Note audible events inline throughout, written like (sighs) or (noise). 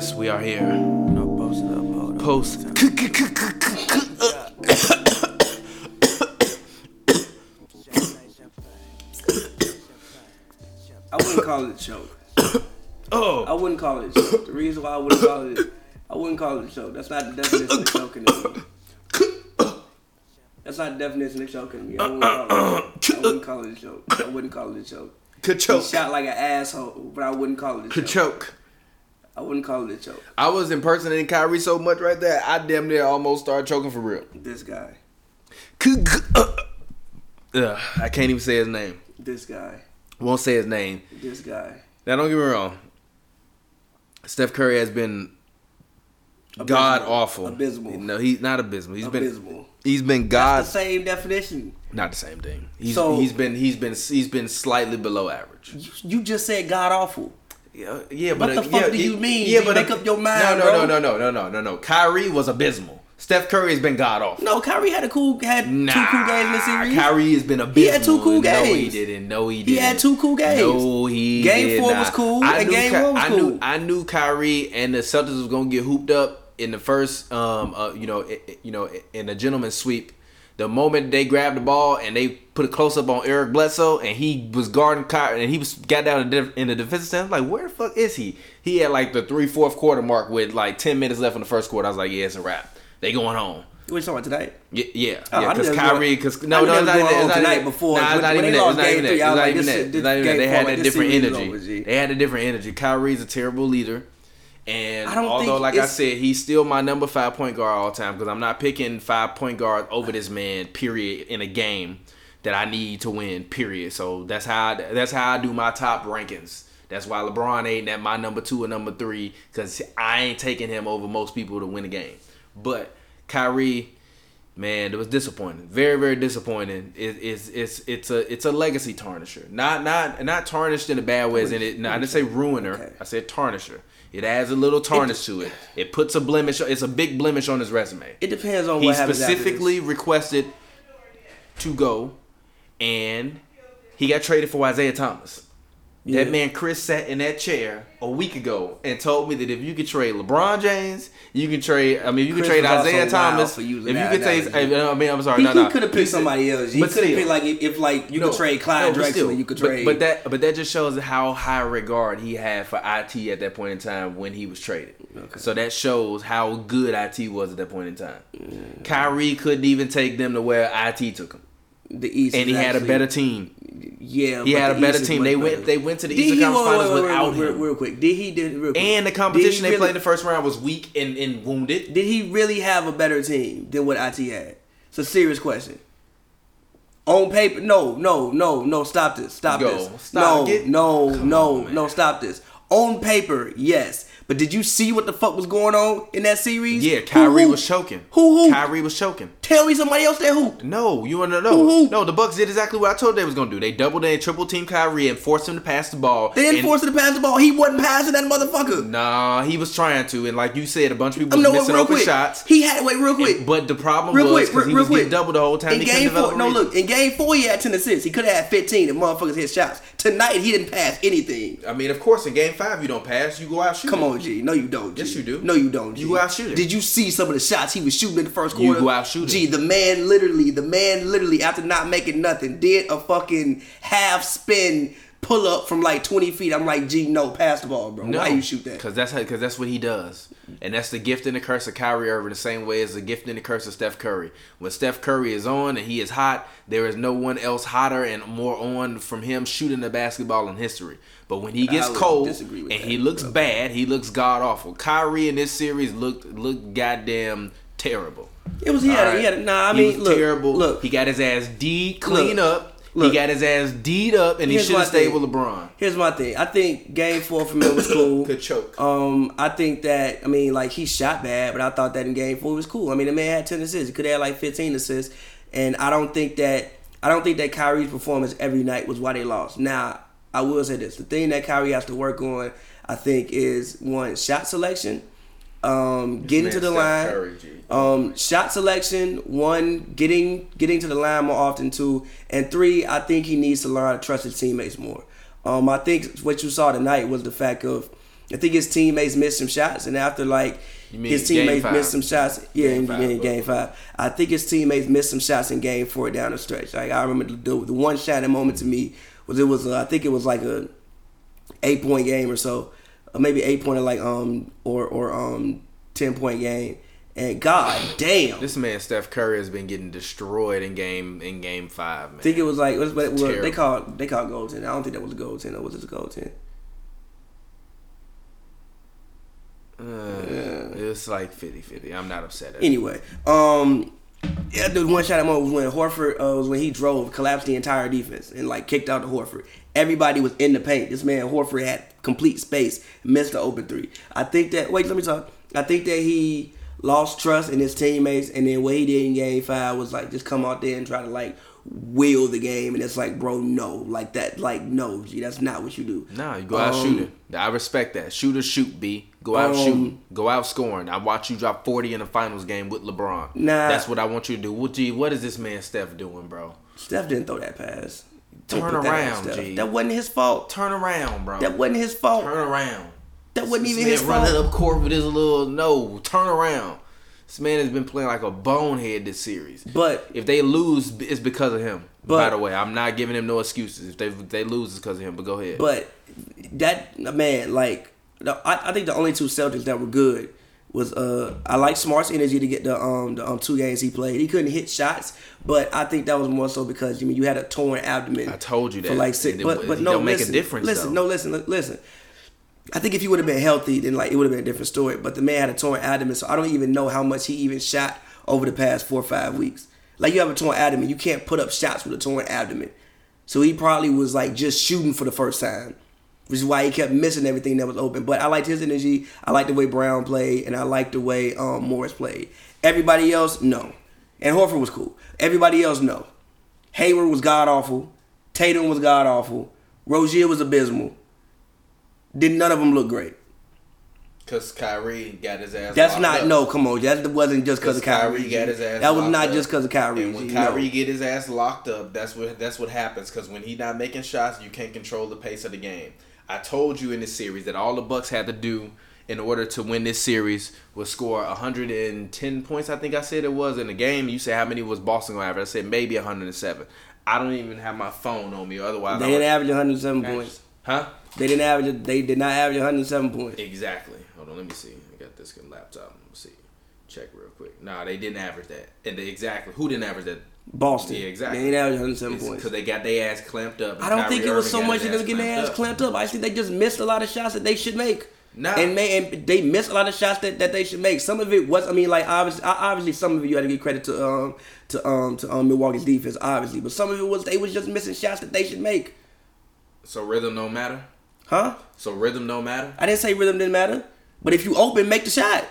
Yes, we are here. No, post up. Post. I wouldn't call it a choke. Oh. I wouldn't call it a choke. The reason why I wouldn't call it, I wouldn't call it a choke. That's not the definition of choking to me. That's not the definition of choking to me. I wouldn't call it, I wouldn't call it a choke. I wouldn't call it a choke. He shot like an asshole, but I wouldn't call it a choke. Kachoke. I wouldn't call it a choke. I was impersonating Kyrie so much right there, I damn near almost started choking for real. This guy, uh, Ugh, I can't even say his name. this guy, Won't say his name. this guy. Now, don't get me wrong. Steph Curry has been god awful. Abysmal. No, he's not abysmal. He's been he's been That's god. the same definition. Not the same thing. He's So- he's been he's been he's been slightly below average. You, you just said god awful. Yeah, yeah, What but the uh, fuck yeah, do you mean? Yeah, but make uh, up your mind, No, no, bro. no, no, no, no, no, no. Kyrie was abysmal. Steph Curry has been god awful. No, Kyrie had a cool had Nah, two cool games in the series. Kyrie has been abysmal. He had two cool games. No, he didn't. No, he didn't. He had two cool games. No, he Game four not. was cool, I and game Ky- one was I cool. Knew, I knew Kyrie and the Celtics was gonna get hooped up in the first, um, uh, you know, i- i- you know, in a gentleman's sweep. The moment they grabbed the ball and they put a close up on Eric Bledsoe and he was guarding Kyrie and he was got down in the, defensive stand, like, where the fuck is he? He had like the three fourth quarter mark with like ten minutes left in the first quarter. I was like, yeah, it's a wrap. They going home. What you talking about tonight? Yeah, yeah, Oh, yeah. Because Kyrie, because no, no, it's not even that. It's not tonight even before. Nah, it's not even that. It's not even that. It's not even that. shit- It's this not even that. game They had that different energy. They had a different energy. Kyrie's a terrible leader. And I don't although, like I said, he's still my number five point guard all time because I'm not picking five point guard over this man. Period. In a game that I need to win. Period. So that's how I, that's how I do my top rankings. That's why LeBron ain't at my number two or number three because I ain't taking him over most people to win a game. But Kyrie, man, it was disappointing. Very, very disappointing. It, it's it's it's a it's a legacy tarnisher. Not not not tarnished in a bad way. As in it. No, I didn't say ruiner. Okay. I said tarnisher. It adds a little tarnish to it. It puts a blemish. It's a big blemish on his resume. It depends on He what happens after this. specifically requested to go, and he got traded for Isaiah Thomas. Yeah. That man Chris sat in that chair a week ago and told me that if you could trade LeBron James, you can trade. I mean, you can trade Isaiah Thomas. for If you could take. I mean, I'm sorry, He, no, no. could have picked somebody else. He but could have still. picked like if, like you No, could trade Clyde no, but Drexler, still. you could trade. But, that but that just shows how high regard he had for IT at that point in time when he was traded. Okay. So that shows how good IT was at that point in time. Kyrie couldn't even take them to where IT took him, the East, and he is had a better team. Yeah, He had a better East team. They better. went they went to the Did Eastern he Conference wait, Finals wait, wait, without real, him. real quick? Did he did real quick? And the competition he they played in the first round was weak and, and wounded. Did he really have a better team than what IT had? It's a serious question. On paper, no, no, no, no. Stop this. Stop Go. this. Stop. No, Get- no, no, on, no. Stop this. On paper, yes. But did you see what the fuck was going on in that series? Yeah, Who Kyrie hooped? was choking. Who hooped? Kyrie was choking. Tell me somebody else that hooped. No, you want to know? Who hooped? No, the Bucks did exactly what I told they was gonna do. They doubled and triple team Kyrie and forced him to pass the ball. They didn't force him to pass the ball. He wasn't passing that motherfucker. Nah, he was trying to, and like you said, a bunch of people was no, missing open quick. shots. He had wait real quick. And- but the problem Real was quick, because he real was getting quick. doubled the whole time. In he game four, no, rhythm. look. In game four, he had ten assists. He could have had fifteen, and motherfuckers hit shots. Tonight, he didn't pass anything. I mean, of course, in game five you don't pass, you go out shooting. Come on, G. No, you don't. G. Yes, you do. No, you don't. G. You go out shooting. Did you see some of the shots he was shooting in the first quarter? You go out shooting. G, the man literally, the man literally, after not making nothing, did a fucking half spin pull up from like twenty feet. I'm like, G, no, pass the ball, bro. No, Why you shoot that? Because that's because that's what he does, and that's the gift and the curse of Kyrie Irving. The same way as the gift and the curse of Steph Curry. When Steph Curry is on and he is hot, there is no one else hotter and more on from him shooting the basketball in history. But when he gets cold and he looks but- bad, he looks god awful. Kyrie in this series looked looked goddamn terrible. It was he had, All he had. Nah, I He mean, look, terrible. Look, he got his ass D clean Look, up. Look. he got his ass D'd up, and he should have stayed thing. with LeBron. Here's my thing. I think game four for me was (coughs) cool. Could choke. Um, I think that I mean like he shot bad, but I thought that in game four was cool. I mean the man had ten assists. He could have had like fifteen assists, and I don't think that I don't think that Kyrie's performance every night was why they lost. Now I will say this: the thing that Kyrie has to work on, I think, is one shot selection, um, getting to the line, um, shot selection, one getting getting to the line more often, two, and three. I think he needs to learn how to trust his teammates more. Um, I think what you saw tonight was the fact of I think his teammates missed some shots, and after like his teammates missed some shots, yeah, Game in five, game, game five. I think his teammates missed some shots in game four down the stretch. Like I remember the, the one shining moment to me was it was uh, I think it was like a eight point game or so, maybe eight point like um or or um ten point game, and god damn, This man Steph Curry has been getting destroyed in game in game five, man. I think it was like what, what, what they called they called goaltending. I don't think that was a goaltending. Or was it a goaltending? Uh, It's like 50-50. I'm not upset at. Anyway, um, yeah, the one shot I moment was when Horford uh, was when he drove, collapsed the entire defense, and like kicked out the Horford. Everybody was in the paint. This man Horford had complete space, missed the open three. I think that wait, let me talk. I think that he lost trust in his teammates, and then what he did in Game Five was like just come out there and try to like will the game, and it's like, bro, no, like that, like no, G, that's not what you do. Nah, you go out Um, shooting. I respect that. Shoot or shoot, B. Go out Um, shooting. Go out scoring. I watch you drop 40 in the finals game with LeBron. Nah. That's what I want you to do. What, G, what is this man Steph doing, bro? Steph didn't throw that pass. Turn that around, Steph. G. That wasn't his fault. Turn around, bro. That wasn't his fault. Turn around. That wasn't This even his running up court with his little no. Turn around. This man has been playing like a bonehead this series. But If they lose, it's because of him. But- By the way, I'm not giving him no excuses. If they if they lose, it's because of him. But go ahead. But that man, like, the, I, I think the only two Celtics that were good was uh I like Smart's energy to get the um the um two games he played. He couldn't hit shots, but I think that was more so because I mean you had a torn abdomen. I told you that. for like six. But but it no, don't make a listen, difference, Listen, though. no, listen, listen. I think if he would have been healthy, then like it would have been a different story. But the man had a torn abdomen, so I don't even know how much he even shot over the past four or five weeks. Like you have a torn abdomen, you can't put up shots with a torn abdomen. So he probably was like just shooting for the first time, which is why he kept missing everything that was open. But I liked his energy. I liked the way Brown played, and I liked the way um, Morris played. Everybody else, no. And Horford was cool. Everybody else, no. Hayward was god awful. Tatum was god awful. Rozier was abysmal. Did none of them look great? Because Kyrie got his ass. That's not up. no. Come on, that wasn't just because of Kyrie. got his ass. that was not up. just because of Kyrie. And when Kyrie no. get his ass locked up, that's what that's what happens. Because when he not making shots, you can't control the pace of the game. I told you in this series that all the Bucks had to do in order to win this series was score 110 points. I think I said it was in the game. You said how many was Boston gonna average? I said maybe 107. I don't even have my phone on me. Otherwise, They didn't average 107 points. Huh? They didn't average. They did not average 107 points. Exactly. Hold on, let me see. I got this good laptop. Let me see. Check real quick. Nah, they didn't average that. And they, exactly. Who didn't average that? Boston. Yeah, exactly. They average 107 points. Because they got their ass clamped up. I don't Kyrie think it was so much of them getting their ass clamped up. I think they just missed a lot of shots that they should make. Nah. And, may, and they missed a lot of shots that, that they should make. Some of it was, I mean, like obviously, obviously, some of it you had to give credit to um to um to um Milwaukee's defense, obviously, but some of it was they was just missing shots that they should make, So rhythm don't matter? huh? So rhythm don't matter? I didn't say rhythm didn't matter, but if you open, make the shot.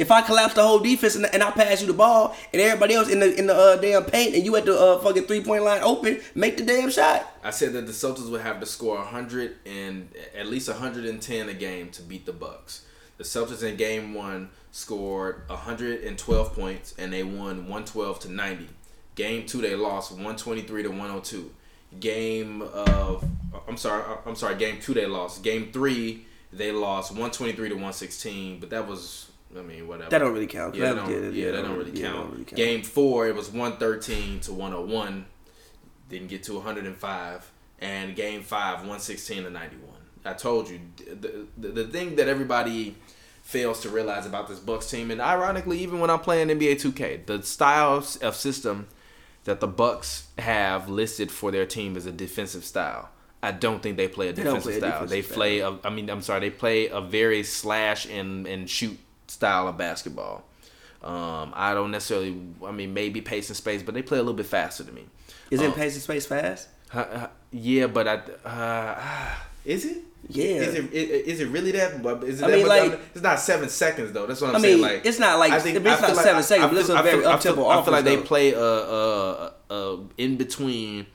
If I collapse the whole defense and, and I pass you the ball and everybody else in the in the uh, damn paint and you at the uh, fucking three point line open, make the damn shot. I said that the Celtics would have to score 100 and at least 110 a game to beat the Bucks. The Celtics in game 1 scored 112 points and they won 112 to 90. Game 2 they lost 123 to 102. Game of I'm sorry, I'm sorry, game 2 they lost. Game 3 they lost 123 to 116, but that was I mean, whatever. That don't really count. Yeah, That- don't, yeah, yeah, that don't really- yeah, don't really count. Game four, it was 113 to 101. Didn't get to 105. And game five, 116 to 91. I told you, the, the, the thing that everybody fails to realize about this Bucks team, and ironically, even when I'm playing NBA 2K, the style of system that the Bucks have listed for their team is a defensive style. I don't think they play a They defensive play a style. defensive they play a, I mean, I'm sorry, they play a very slash and, and shoot style of basketball. Um, I don't necessarily, I mean, maybe pace and space, but they play a little bit faster than me. Isn't Um, pace and space fast? uh, yeah, but I, uh, is it? Yeah. Is it, is, is it really that? It I that mean, much? like- it's not seven seconds though. That's what I'm I saying. mean, Like it's not like- it's not I feel seven seconds, I but it's feel- very feel- I up-tempo feel- I feel like they play a, a, a in between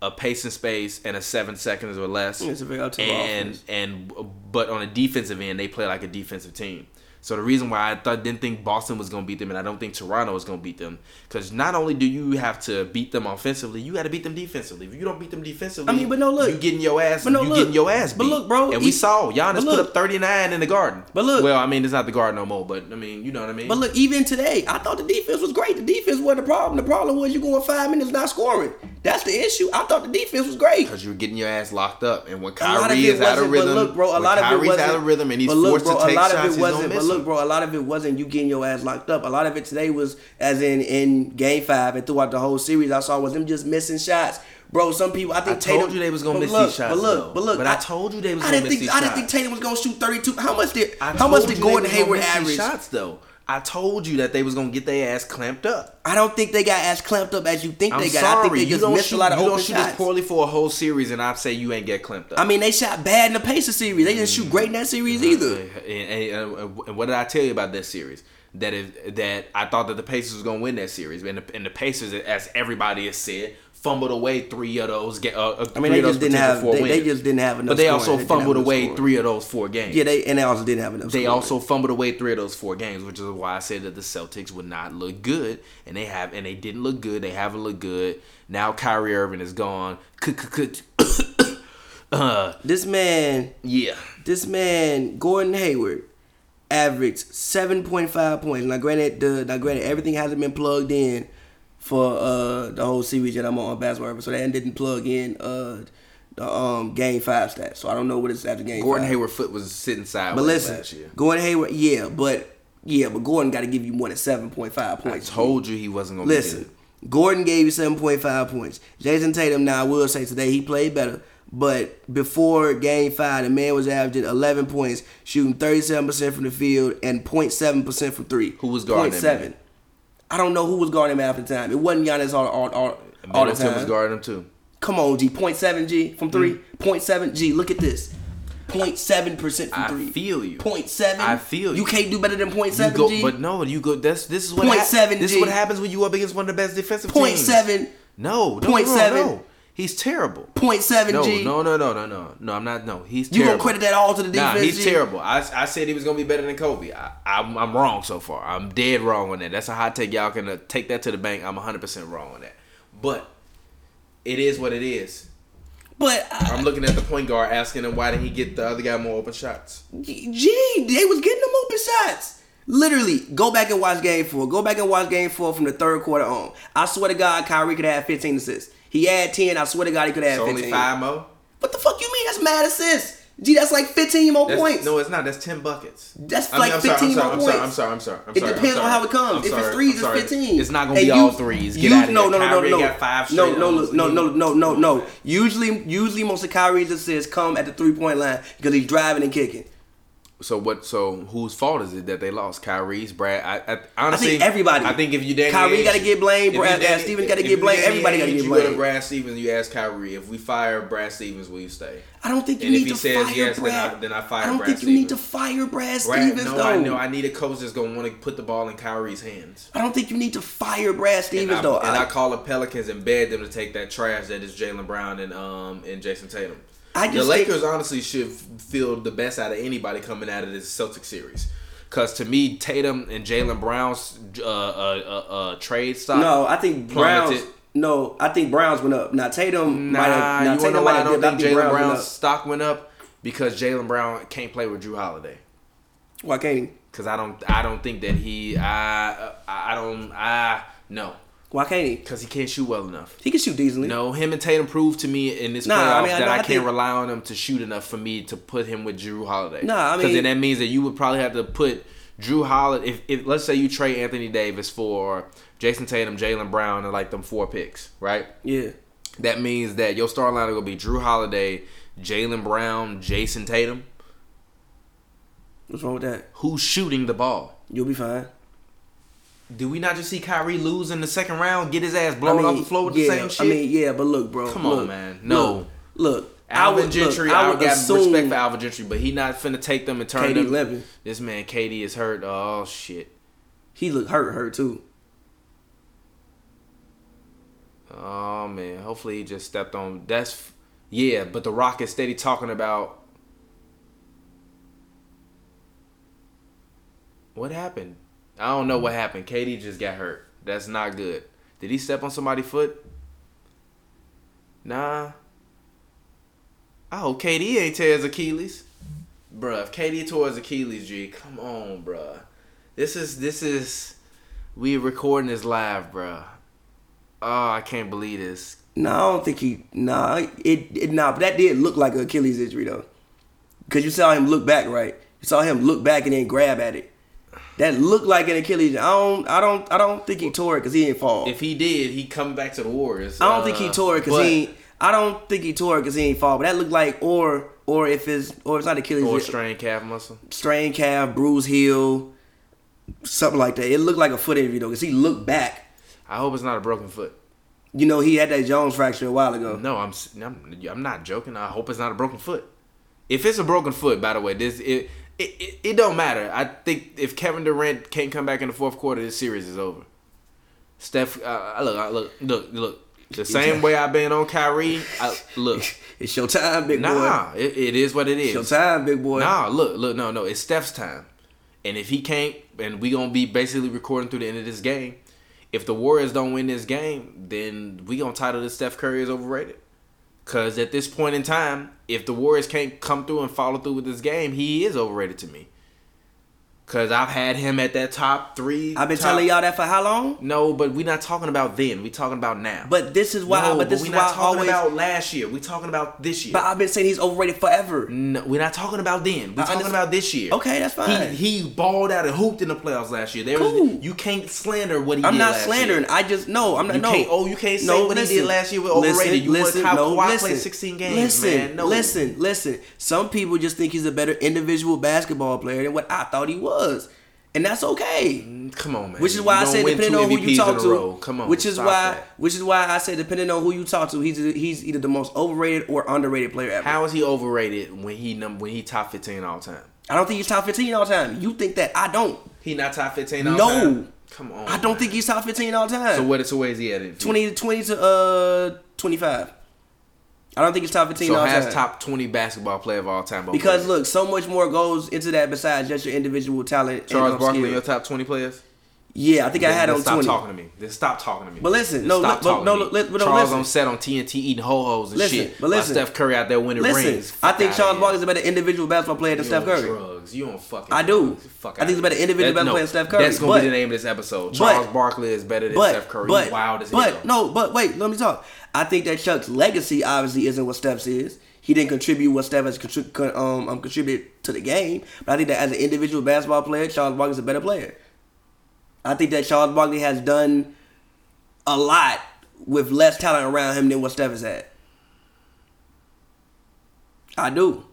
a pace and space and a seven seconds or less. It's a very up-tempo and offense. and but on a defensive end, they play like a defensive team. So the reason why I thought didn't think Boston was gonna beat them, and I don't think Toronto was gonna beat them, because not only do you have to beat them offensively, you got to beat them defensively. If you don't beat them defensively, I mean, but no, look. you getting your ass, But no, you look. getting your ass beat. But look, bro, and we he- saw Giannis put look. up 39 in the Garden. But look. well, I mean, it's not the Garden no more, but I mean, you know what I mean. But look, even today, I thought the defense was great. The defense wasn't the problem. The problem was you going five minutes not scoring. That's the issue. I thought the defense was great. because you're getting your ass locked up, and when A lot of Kyrie is out of rhythm, look, bro, a lot of it Kyrie's wasn't out of rhythm, and he's forced to take shots, he's gonna wasn't. miss But look, bro, a lot of it wasn't you getting your ass locked up. A lot of it today was, as in in Game Five and throughout the whole series, I saw was them just missing shots. Bro, some people I think I told Tatum, you they was gonna miss look, these shots, But look, though. but look, But I told you they was I gonna didn't miss think I didn't think. Tatum was gonna shoot thirty two. How much did I how much did Gordon they was gonna Hayward average? shots though. I told you that they was gonna get their ass clamped up. I don't think they got as clamped up as you think I'm they got. sorry, I think they you just don't missed shoot, a lot of you open don't shoot shots. this poorly for a whole series, and I say you ain't get clamped up. I mean, they shot bad in the Pacers series. They didn't shoot great in that series either. And, and- and what did I tell you about that series? That if, that I thought that the Pacers was gonna win that series, and the, and the Pacers, as everybody has said, fumbled away three of those. ga- Uh, I mean, they just didn't have. They, they just didn't have enough. But they also fumbled away scoring. three of those four games. Yeah, they and they also didn't have enough. They scoring. also fumbled away three of those four games, which is why I said that the Celtics would not look good, and they have, and they didn't look good. They haven't looked good. Now Kyrie Irving is gone. (coughs) Uh, this man, yeah, this man, Gordon Hayward, averaged seven point five points. Now, granted, the now granted everything hasn't been plugged in for uh the whole series that I'm on basketball, so that didn't plug in uh the um game five stats. So I don't know what it's after game. Gordon five. Hayward foot was sitting sideways But listen, last year. Gordon Hayward, yeah, but yeah, but Gordon got to give you more than seven point five points. I told you he wasn't gonna Listen, be. Gordon gave you seven point five points. Jayson Tatum, now I will say today he played better, but before Game Five, the man was averaging eleven points, shooting thirty seven percent from the field and 07 percent from three. Who was guarding him? 0.7. I don't know who was guarding him half the time. It wasn't Giannis all all all, all the time. was guarding him too. Come on, G. 0.7 G from three. Mm. 0.7 G. Look at this. 0.7 percent from I three. feel you. 0.7. I feel you. You can't do better than 0.7 You go, G. but no, you go. That's this is what Point hap- seven This is what happens when you up against one of the best defensive Point teams. seven. No, no, Point no, seven. no. He's terrible. 0.7 No, G. no, no, no, no, no, no. I'm not. No, he's You terrible. gonna credit that all to the defense? Nah, he's G? terrible. I, I said he was gonna be better than Kobe. I, I'm, I'm wrong so far. I'm dead wrong on that. That's a hot take. Y'all can uh, take that to the bank. I'm 100 percent wrong on that. But it is what it is. But uh, I'm looking at the point guard asking him why didn't he get the other guy more open shots. G, they was getting them open shots. Literally, go back and watch game four. Go back and watch game four from the third quarter on. I swear to God, Kyrie could have 15 assists. He had 10. I swear to God, he could have So 15. only five more. What the fuck you mean? That's mad assists. Gee, that's like 15 more That's, points. No, it's not. That's 10 buckets. That's I mean, like I'm sorry, 15 I'm sorry, more sorry, points. I'm sorry. I'm sorry. I'm It sorry, I'm depends on how it comes. I'm if it's sorry, threes, it's 15. It's not gonna be you- all threes. Get you- out of no, here. no, no, no, Kyrie no, got five no, straight no, no, no, no, no, no. Usually, usually most of Kyrie's assists come at the three point line because he's driving and kicking. So what? So whose fault is it that they lost? Kyrie's, Brad. I, I honestly, I think everybody. I think if you Danny Kyrie gotta get blamed, you Brad- Danny- Stevens gotta get blamed, everybody gotta Ainge, get You go to. Brad Stevens. You ask Kyrie, if we fire Brad Stevens, will you stay? I don't think you And if need he to says fire yes, then Brad. I- then I fire I don't Brad think you need to Stevens. fire Brad Brad, Stevens no, though. I know. I need a coach that's gonna want to put the ball in Kyrie's hands. I don't think you need to fire Brad And Stevens I, though. and I, I call the Pelicans and beg them to take that trash that is Jaylen Brown and um and Jayson Tatum. I the just think- Lakers honestly should feel the best out of anybody coming out of this Celtic series. Cause to me, Tatum and Jaylen Brown's uh, uh, uh, uh, trade stock. no, I think Browns. plummeted. No, I think Browns went up. Now Tatum Nah, might have. Now you wanna know why I don't dipped. think Jaylen Browns Brown's stock went up? Because Jaylen Brown can't play with Jrue Holiday. Why can't he? Cause I don't, I don't think that he, I, I don't, I no. Why can't he? Cause he can't shoot well enough. He can shoot decently. No, him and Tatum proved to me in this Nah, playoff I mean, that I, I can't think- rely on him to shoot enough for me to put him with Jrue Holiday. Nah, I mean, because then that means that you would probably have to put Jrue Holiday. If, if let's say you trade Anthony Davis for Jayson Tatum, Jaylen Brown, and like them four picks, right? Yeah. That means that your star line will be Jrue Holiday, Jaylen Brown, Jayson Tatum. What's wrong with that? Who's shooting the ball? You'll be fine. Did we not just see Kyrie lose in the second round, get his ass blown off the floor with yeah, the same shit? I mean, yeah, but look, bro. Come on, man. No. Look, look I Alvin would, Gentry, look, I, I would got assume respect for Alvin Gentry, but he not finna take them and turn KD them. limping. This man, KD, is hurt. Oh shit. he looked hurt, hurt too. Oh man. Hopefully he just stepped on. That's yeah. But the Rock is steady talking about. What happened? I don't know what happened. KD just got hurt. That's not good. Did he step on somebody's foot? Nah. Oh, I hope KD ain't tear his Achilles. Bruh, if KD tore his Achilles, G, come on, bruh. This is this is we recording this live, bruh. Oh, I can't believe this. No, I don't think he. Nah, it, it nah, but that did look like an Achilles injury though, because you saw him look back, right? You saw him look back and then grab at it. That looked like an Achilles. I don't, I don't, I don't think he tore it because he didn't fall. If he did, he come back to the Warriors. I don't think he Uh, tore it because he. I don't think he tore it because he ain't fall. But that looked like or or if it's or it's not Achilles, or strained calf muscle. strained calf, bruised heel, something like that. It looked like a foot injury though because he looked back. I hope it's not a broken foot. You know he had that Jones fracture a while ago. No, I'm I'm, I'm not joking. I hope it's not a broken foot. If it's a broken foot, by the way, this it it, it, it don't matter. I think if Kevin Durant can't come back in the fourth quarter, this series is over. Steph, uh, look, uh, look, look, look. The same way I've been on Kyrie. I, (laughs) look, It's your time, big boy. nah, it, it is what it It's your time, big boy. Nah, look, look, no, no, it's Steph's time. And if he can't, and we gonna be basically recording through the end of this game. If the Warriors don't win this game, then we gonna title this Steph Curry is overrated. Cause at this point in time, if the Warriors can't come through and follow through with this game, he is overrated to me. Cause I've had him at that top three. I've been top- telling y'all that for how long? No, but we're not talking about then. We're talking about now. But this is why. no, but this we're is not why talking always. about last year. We're talking about this year. but I've been saying he's overrated forever. No, we're not talking about then. We're I talking understand- about this year. Okay, that's fine. He he balled out and hooped in the playoffs last year. There was, Cool. you can't slander what he did. I'm not slandering. Year. I just no. I'm not. You no. oh, you can't say no, what he did last year was overrated. You want listen, Kyle no, Kawhi listen, play 16 games, listen, man. No. listen, listen. Some people just think he's a better individual basketball player than what I thought he was, and that's okay. Come on, man. Which is why I said depending on who you talk to. Come on. Which is why. that. Which is why I said depending on who you talk to, he's he's either the most overrated or underrated player ever. How is he overrated when he num when he top 15 all time? I don't think he's top 15 all time. You think that? I don't. He not top 15 all No. time. Come on. I don't man. think he's top 15 all time. So what? So where is he at? in- 20, 20 to uh 25. I don't think he's top 15 So all has time. top 20 basketball player of all time. because overrated. look, so much more goes into that besides just your individual talent. Charles Barkley, your top 20 players. Yeah, I think I had Then on stop 20. talking to me. Then stop talking to me. But listen, Then no, stop but- talking no, to me. let- but no, Charles listen. on set on TNT eating ho hos and Listen, shit. but listen. Steph Curry out there winning Listen, rings. I think Charles. Barkley is a better individual basketball player than You Steph Curry. Drugs. You on fucking. I do. Fuck I think it's better individual. That- basketball no, than Steph Curry. That's gonna But- be the name of this episode. but- Charles Barkley is better than But, Steph Curry. but, wild as but hell. no, but wait, let me talk. I think that Chuck's legacy obviously isn't what Steph's is. He didn't contribute what Steph has contrib- um, um, contributed to the game. But I think that as an individual basketball player, Charles Barkley is a better player. I think that Charles Barkley has done a lot with less talent around him than what Steph has had. I do.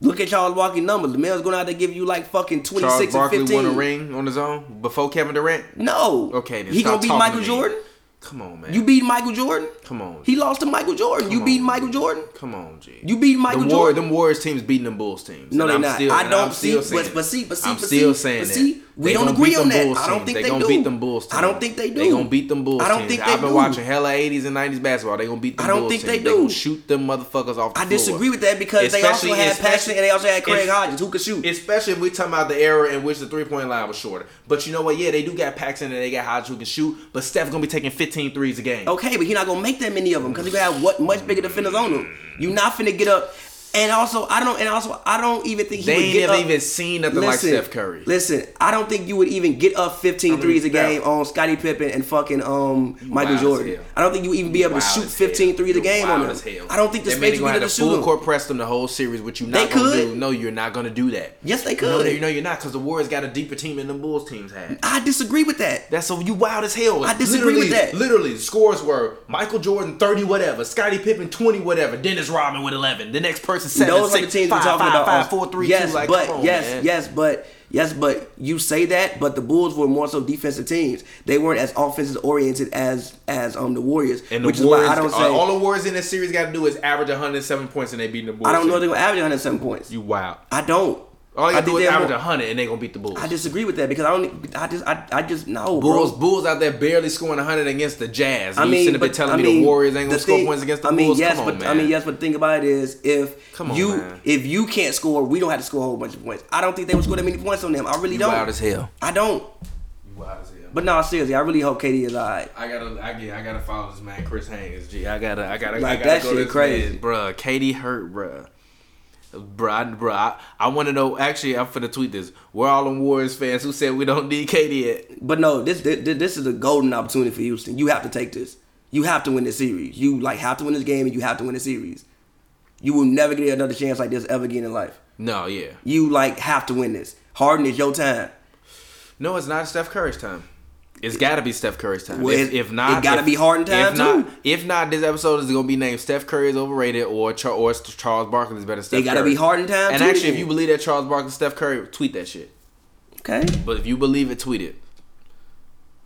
Look at Charles walking numbers. The man's going out there give you like fucking 26 Charles and Barkley 15. won a ring on his own before Kevin Durant. No. Okay, then He gonna be Michael. Jordan? Come on, man. You beat Michael Jordan? Come on. He lost to Michael Jordan. you beat on, Michael G. Jordan? Come on, G. You beat Michael them War- Jordan? them Warriors teams beating them Bulls teams. No, they I'm not. Still, I don't I'm see, but, but see, but see, I'm but still see, saying but that. see, we They don't agree on that. Bulls I don't teams. think they do. they gonna do. beat them Bulls. Teams. I don't think they do. They gonna beat them Bulls. I don't teams. think they I've been do. watching hella 80s and 90s basketball. They gonna beat them I don't Bulls think teams. they They gonna do. shoot them motherfuckers off the I disagree with that because they also had Paxson and they also had Craig Hodges who could shoot. Especially if we talking about the era in which the three point line was shorter. But you know what? Yeah, they do got Paxson and they got Hodges who can shoot. But Steph gonna be taking 15 threes a game. Okay, but he not gonna make that many of them because he gonna have what much bigger defenders on him. You not finna get up. And also, I don't. And also, I don't even think he They would get up. even seen nothing like Steph Curry. Listen, I don't think you would even get up 15 mean, threes a yeah. game on Scottie Pippen and fucking um Michael wild Jordan. I don't think you would even be able to shoot as 15 hell. threes a You're game on them. as hell. I don't think the That space would be have able to to shoot full court press them the whole series, which you not They gonna could. do. No, you're not gonna do that. Yes, they No, could. they- no, you're not, because the Warriors got a deeper team than the Bulls teams had. I disagree with that. That's so you wild as hell. I disagree literally, with that. Literally, the scores were Michael Jordan thirty whatever, Scottie Pippen twenty whatever, Dennis Rodman with eleven. The next person seven, Those are the teams five, we're talking five, about. five, also. four, three, yes, two. Like, but on, yes, man. yes, but yes, but you say that, but the Bulls were more so defensive teams. They weren't as offensive oriented as as um the Warriors, And the which Warriors, is why I don't say all the Warriors in this series got to do is average 107 points and they beating the Bulls. I don't know if they're gonna average 107 points. You wow. I don't. All you I gotta do think is average more- hundred, and they gonna beat the Bulls. I disagree with that because I don't. I just. I, I just no, Bulls, bro. Bulls out there barely scoring 100 against the Jazz. I mean, you sitting there but, telling I me mean, the Warriors ain't gonna the score thing- points against the I mean, Bulls? yes, Come on, but man. I mean, yes, but the thing about it is, if Come on, you man. if you can't score, we don't have to score a whole bunch of points. I don't think they would score that many points on them. I really You don't. wild as hell. I don't. You wild as hell. But no, seriously, I really hope KD is alright. I gotta, I get, I gotta follow this man, Chris Haynes. G, I gotta, I gotta, I Like, gotta that go shit this crazy. man, bruh. KD hurt, bruh. Bruh, I, bruh, I, I want to know. Actually, I'm finna tweet this. We're all them Warriors fans who said we don't need KD yet. But no, this, this this is a golden opportunity for Houston. You have to take this. You have to win this series. You like have to win this game, and you have to win the series. You will never get another chance like this ever again in life. No, yeah, You like have to win this. Harden is your time. no, it's not Steph Curry's time. It's got to be Steph Curry's time. Well, if, if not, it gotta if- be Harden time, If not, too. if not, this episode is gonna be named Steph Curry is overrated or Char- or Charles Barkley is better than Steph It gotta Curry. be Harden time And actually, if you believe that Charles Barkley, is Steph Curry, tweet that shit. Okay. But if you believe it, tweet it.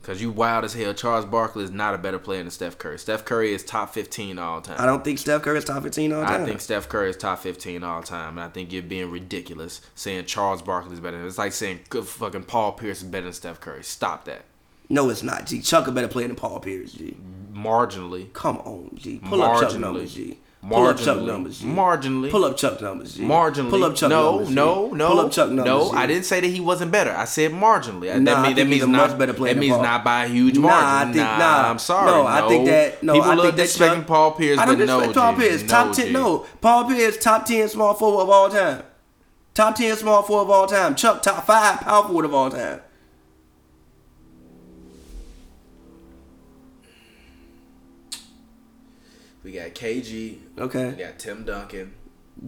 Cause you wild as hell. Charles Barkley is not a better player than Steph Curry. Steph Curry is top fifteen all time. I don't think Steph Curry is top 15 all time. I think Steph Curry is top 15 all time, and I think you're being ridiculous saying Charles Barkley is better. It's like saying good fucking Paul Pierce is better than Steph Curry. Stop that. No, it's not. G. Chuck a better player than Paul Pierce. G. Marginally. Come on, G. Pull up Chuck Marginally. numbers, G. Pull up Chuck Marginally. numbers, G. Marginally. Pull up Chuck numbers, G. Marginally. Pull up Chuck no, numbers. G. no, no. Pull up Chuck numbers. No, G. I didn't say that he wasn't better. I said marginally. Nah, that, mean, that means a not. much better player that means Paul. not by a huge Nah, margin. I think- nah, nah. I'm sorry. No, I think that- no, People I love think that disrespecting Chuck- Paul Pierce, I don't but no, Paul G. Pierce. No, top ten. G. No, Paul Pierce, top ten small forward of all time. Top ten small forward of all time. Chuck, top five power forward of all time. We got KG. Okay. We got Tim Duncan.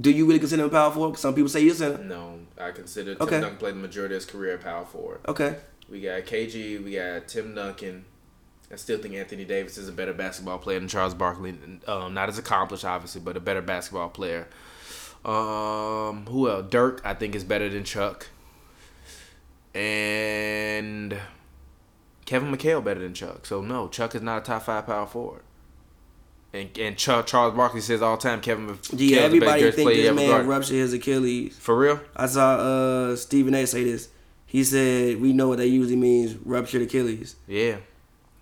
Do you really consider him power forward? Some people say you're center. No, I consider Tim Okay. Duncan played the majority of his career at power forward. Okay. We got KG. We got Tim Duncan. I still think Anthony Davis is a better basketball player than Charles Barkley. Um, not as accomplished, obviously, but a better basketball player. Um, who else? Dirk, I think, is better than Chuck. And Kevin McHale better than Chuck. So no, Chuck is not a top five power forward. And and Chuck, Charles Barkley says all the time Kevin McHale is the Yeah, best everybody greatest think player he this man guarded. ruptured his Achilles. For real? I saw uh Stephen A. say this. He said we know what that usually means, ruptured Achilles. Yeah,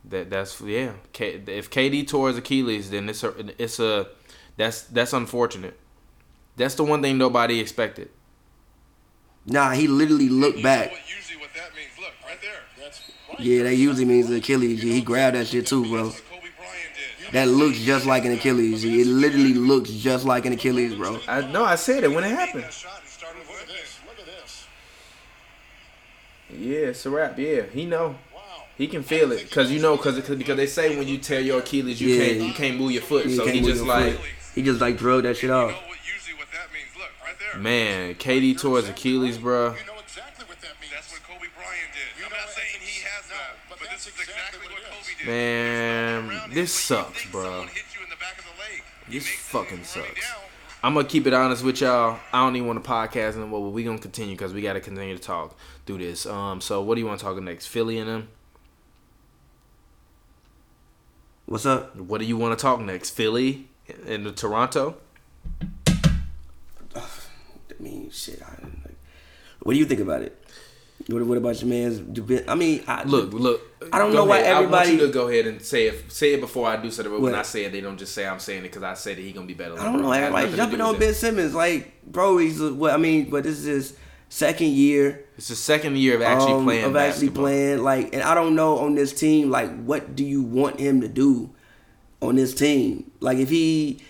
that that's yeah. K, if KD tore his Achilles, then it's a it's a that's that's unfortunate. That's the one thing nobody expected. Nah, he literally looked back. What usually what that means. Look, right there. That's right. Yeah, that usually means Achilles. G. He grabbed that shit too, bro. That's what Kobe Bryant did. That looks just like an Achilles. It literally looks just like an Achilles, bro. I no, I said it when it happened. That shot and started with this. Look at this. Yeah, it's a wrap. Yeah, he know. He can feel it because you know because because they say when you tear your Achilles you Yeah. can't you can't move your foot. He so he just like foot. He just like drug that shit off. know what usually what that means. Look, right there. man, KD tore his Achilles, bro. You know exactly what that means. That's what Kobe Bryant did. I'm not saying he has that, but, this is exactly what Kobe did. Man, this sucks, bro. Someone hit you in the back of the leg. You This fucking sucks. I'm gonna keep it honest with y'all. I don't even want to podcast anymore, but we gonna continue because we gotta continue to talk through this. Um, so what do you want to talk next? Philly and them. What's up? What do you want to talk next? Philly and the Toronto. (sighs) I mean, shit. I, like, what do you think about it? What, what about your man's? I mean, I, Look, look. I don't know why ahead. I everybody- want you to go ahead and say it. Say it before I do so that when What? I say it, they don't just say I'm saying it because I said that he gonna be better. than I don't know. LeBron. It has Everybody jumping on Ben. Simmons, like, bro, he's what I mean, but this is his second year It's the second year of actually um, playing of actually basketball. playing. Like, and I don't know on this team, like, what do you want him to do on this team? Like, if he,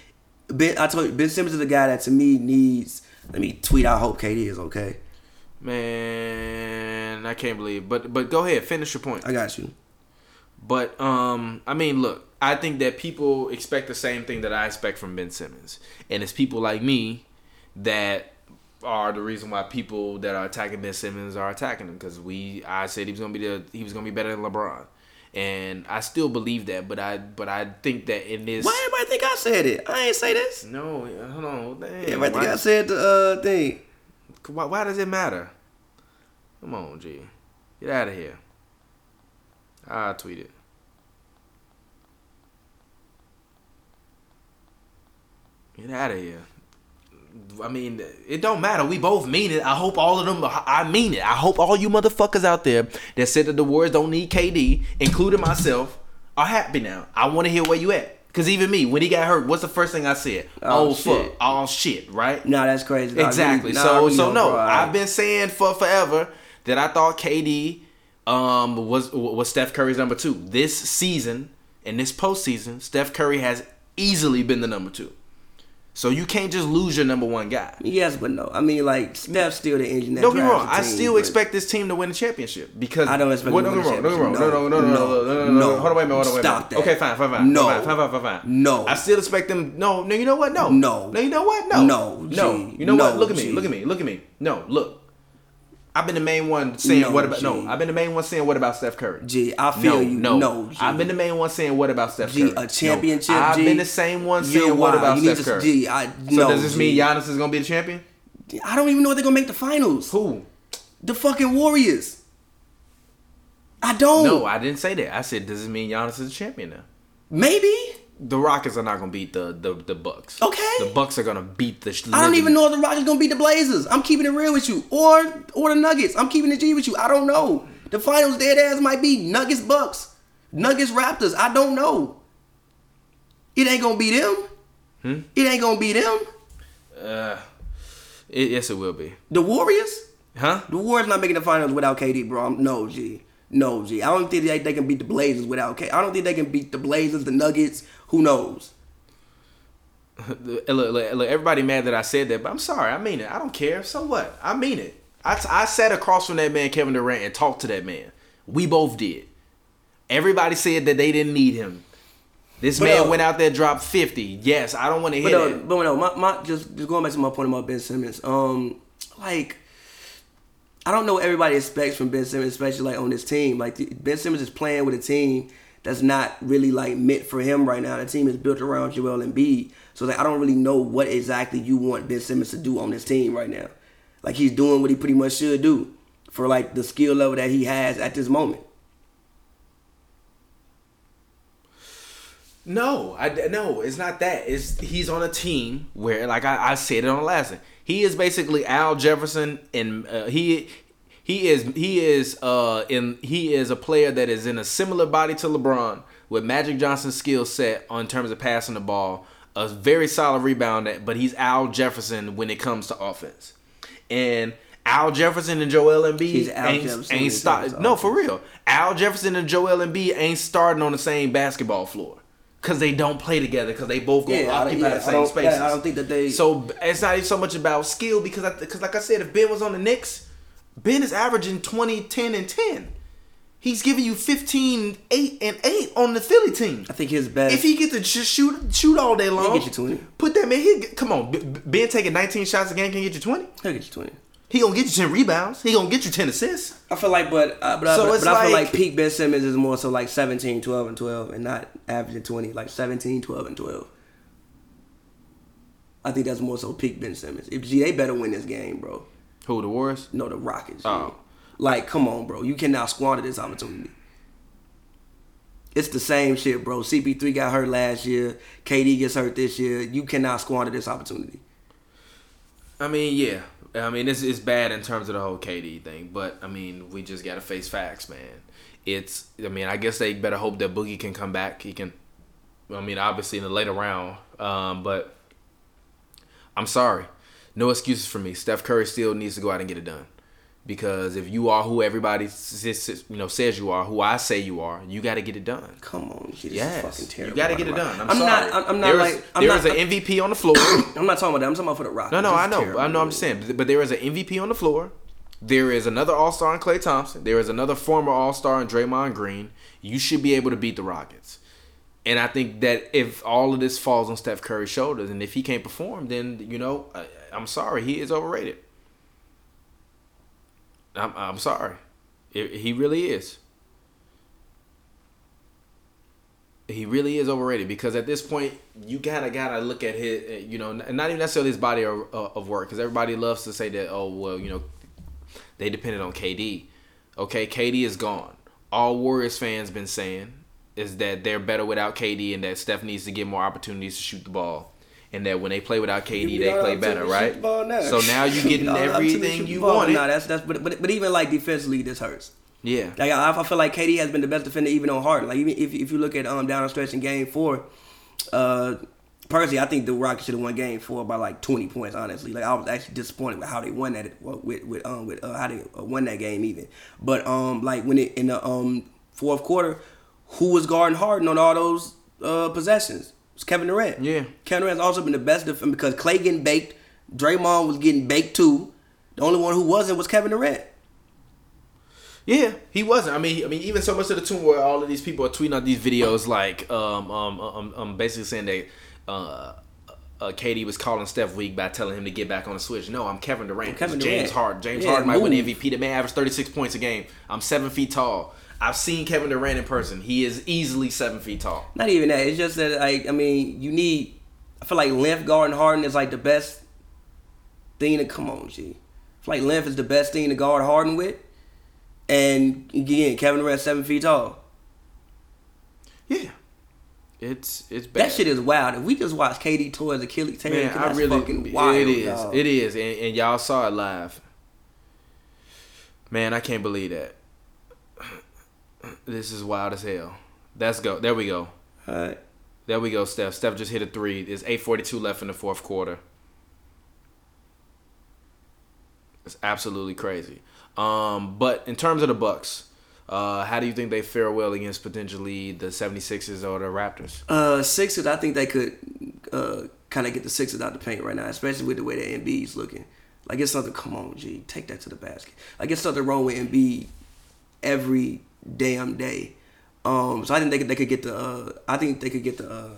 Ben, I told you, Ben Simmons is a guy that to me needs. Let me tweet. I hope KD is okay. Man, I can't believe. But but go ahead, finish your point. I got you. But um, I mean, look, I think that people expect the same thing that I expect from Ben Simmons, and it's people like me that are the reason why people that are attacking Ben Simmons are attacking him because we I said he was gonna be the he was gonna be better than LeBron, and I still believe that. But I but I think that in this Why everybody think I said it? I ain't say this. no hold on damn, Everybody think I said the uh thing. Why, why does it matter? Come on, G, get out of here. I tweet it. Get out of here. I mean, it don't matter. We both mean it. I hope all of them. I mean it. I hope all you motherfuckers out there that said that the Warriors don't need KD, including myself, are happy now. I want to hear where you at. Cause even me, when he got hurt, what's the first thing I said? Oh, Oh, shit. fuck, oh shit, right? Nah, that's crazy. Exactly. really- so really so no. I've been saying for forever that I thought KD um was was Steph Curry's number two. This season and this postseason, Steph Curry has easily been the number two. So you can't just lose your number one guy. Yes, but no. I mean, like Steph's still the engine. That don't get me wrong. I still expect this team to win the championship because I don't expect. Well, don't get wrong. Don't get wrong. No, no, no, no, no, no. no. Hold on, wait a minute. Hold on, a minute. Stop that. Okay, fine, fine, fine. No, fine, fine, fine, fine. No, I still expect them. No, no. You know what? No, no. No, you know what? No, no, no. You know what? Look at me. Look at me. Look at me. No, look. I've been the main one saying No, what about G. no. I've been the main one saying what about Steph Curry. G, I feel no, you. No, No, G. I've been the main one saying what about Steph G, Curry. a championship. No, I've G, been the same one you're saying what wild. about you Steph to, Curry. G, I, so no, does this G. mean Giannis is gonna be the champion? I don't even know if they're gonna make the finals. Who? The fucking Warriors. I don't. No, I didn't say that. I said, does it mean Giannis is the champion now? Maybe. The Rockets are not gonna beat the the, the Bucks. Okay. The Bucks are gonna beat the. I don't even know if the Rockets gonna beat the Blazers. I'm keeping it real with you, or or the Nuggets. I'm keeping it G with you. I don't know. The finals dead ass might be Nuggets Bucks, Nuggets Raptors. I don't know. It ain't gonna be them. Hmm? It ain't gonna be them. Uh, it, yes, it will be. The Warriors. Huh? The Warriors not making the finals without KD, bro. I'm- No, G. No, G. I don't think they, they can beat the Blazers without K. I don't think they can beat the Blazers, the Nuggets. Who knows? look, look, look, everybody mad that I said that, but I'm sorry. I mean it. I don't care. So what? I mean it. I, I sat across from that man, Kevin Durant, and talked to that man. We both did. Everybody said that they didn't need him. This But, man uh, went out there, dropped 50. Yes, I don't want to But hear no, that. but no, my, my just just going back to my point about Ben Simmons. Um, like I don't know what everybody expects from Ben Simmons, especially like on this team. Like Ben Simmons is playing with a team that's not really like meant for him right now. The team is built around Joel Embiid, so like I don't really know what exactly you want Ben Simmons to do on this team right now. Like he's doing what he pretty much should do for like the skill level that he has at this moment. No, I no, it's not that. It's he's on a team where, like I, I said it on the last one. He is basically Al Jefferson, and uh, he he is he is uh in he is a player that is in a similar body to LeBron with Magic Johnson's skill set on terms of passing the ball, a very solid rebounder, but he's Al Jefferson when it comes to offense, and. Al Jefferson and Joel Embiid ain't, ain't it start, comes to no for real. Al Jefferson and Joel Embiid ain't starting on the same basketball floor because they don't play together because they both gonna Yeah, I- occupy yeah, the same yeah, I don't think that they- So it's not even so much about skill because because like I said, if Ben was on the Knicks, Ben is averaging 20, 10, and ten. He's giving you 15, 8, and 8 on the Philly team. I think his best. If he gets to shoot shoot all day long, he get you 20. Put that man. He come on. Ben taking 19 shots a game can get you 20. he'll get you twenty. He gonna get you 10 rebounds. He gonna get you 10 assists. I feel like, but uh, but, I- So but, it's but I feel like- like peak Ben Simmons is more so like 17, 12, and 12, and not averaging 20, like 17, 12, and 12. I think that's more so peak Ben Simmons. If G, they better win this game, bro. Who the Warriors? No, the Rockets. G. Oh. Like, come on, bro. You cannot squander this opportunity. It's the same shit, bro. CP3 got hurt last year. KD gets hurt this year. You cannot squander this opportunity. I mean, yeah. I mean, it's, it's bad in terms of the whole KD thing, but I mean, we just gotta face facts, man. It's, I mean, I guess they better hope that Boogie can come back. He can, I mean, obviously in the later round, um, but I'm sorry, no excuses for me. Steph Curry still needs to go out and get it done, because if you are who everybody you know says you are, who I say you are, you got to get it done. Come on, this Yes, is fucking terrible. you got to get it done. I'm, I'm sorry. not. I'm, not There like. I'm there not, is an MVP on the floor. (coughs) I'm not talking about that. I'm talking about for the Rockets. No, no, I know. terrible, I know. I'm just saying. But there is an MVP on the floor. There is another All Star in Klay Thompson. There is another former All Star in Draymond Green. You should be able to beat the Rockets. And I think that if all of this falls on Steph Curry's shoulders, and if he can't perform, then you know, I, I'm sorry, he is overrated. I'm, I'm sorry, It- he really is. He really is overrated because at this point you gotta gotta look at his, eh, you know, not even necessarily his body of, uh, of work because everybody loves to say that oh well you know they depended on KD. Okay, KD is gone. All Warriors fans been saying is that they're better without KD and that Steph needs to get more opportunities to shoot the ball. And that when they play without KD, they play better, right? now. So now you're (laughs) getting I'm everything you wanted. Nah, that's that's but, but but even like defensively, this hurts. Yeah, Like I, I feel like KD has been the best defender even on Harden. Like even if if you look at um down the stretch in Game Four, uh, personally I think the Rockets should have won Game Four by like twenty points. Honestly, like I was actually disappointed with how they won that with with um with uh, how they uh, won that game even. But um like when it in the um fourth quarter, who was guarding Harden on all those uh possessions? It's Kevin Durant. Yeah. Kevin Durant's also been the best defender because Klay getting baked, Draymond was getting baked too. The only one who wasn't was Kevin Durant. Yeah, he wasn't. I mean, I mean, even so much to the tune where all of these people are tweeting out these videos, like, um, um, um, um basically saying that, uh, uh, KD was calling Steph weak by telling him to get back on the switch. No, I'm Kevin Durant. Kevin It's James Durant. Harden. James Yeah, Harden might win move. MVP. The man averaged 36 points a game. I'm seven feet tall. I've seen Kevin Durant in person. He is easily seven feet tall. Not even that. It's just that like I mean, you need. I feel like length guarding Harden is like the best thing to come on, G. I feel like length is the best thing to guard Harden with. And again, Kevin Durant seven feet tall. Yeah, it's it's bad. That shit is wild. If we just watch KD towards Achilles tear, Man, I really fucking wild. it is. dog. It is, and, and y'all saw it live. Man, I can't believe that. This is wild as hell. Let's go. There we go. All right. There we go, Steph. Steph just hit a three. There's 8:42 left in the fourth quarter. It's absolutely crazy. Um, but in terms of the Bucks, uh, how do you think they fare well against potentially the 76ers or the Raptors? Uh, Sixers, I think they could uh, kind of get the Sixers out the paint right now, especially with the way that Embiid's looking. Like it's something. Come on, G, take that to the basket. Like it's something wrong with Embiid every damn day. Um, so I think they could they could get the. Uh, I think they could get the. Uh,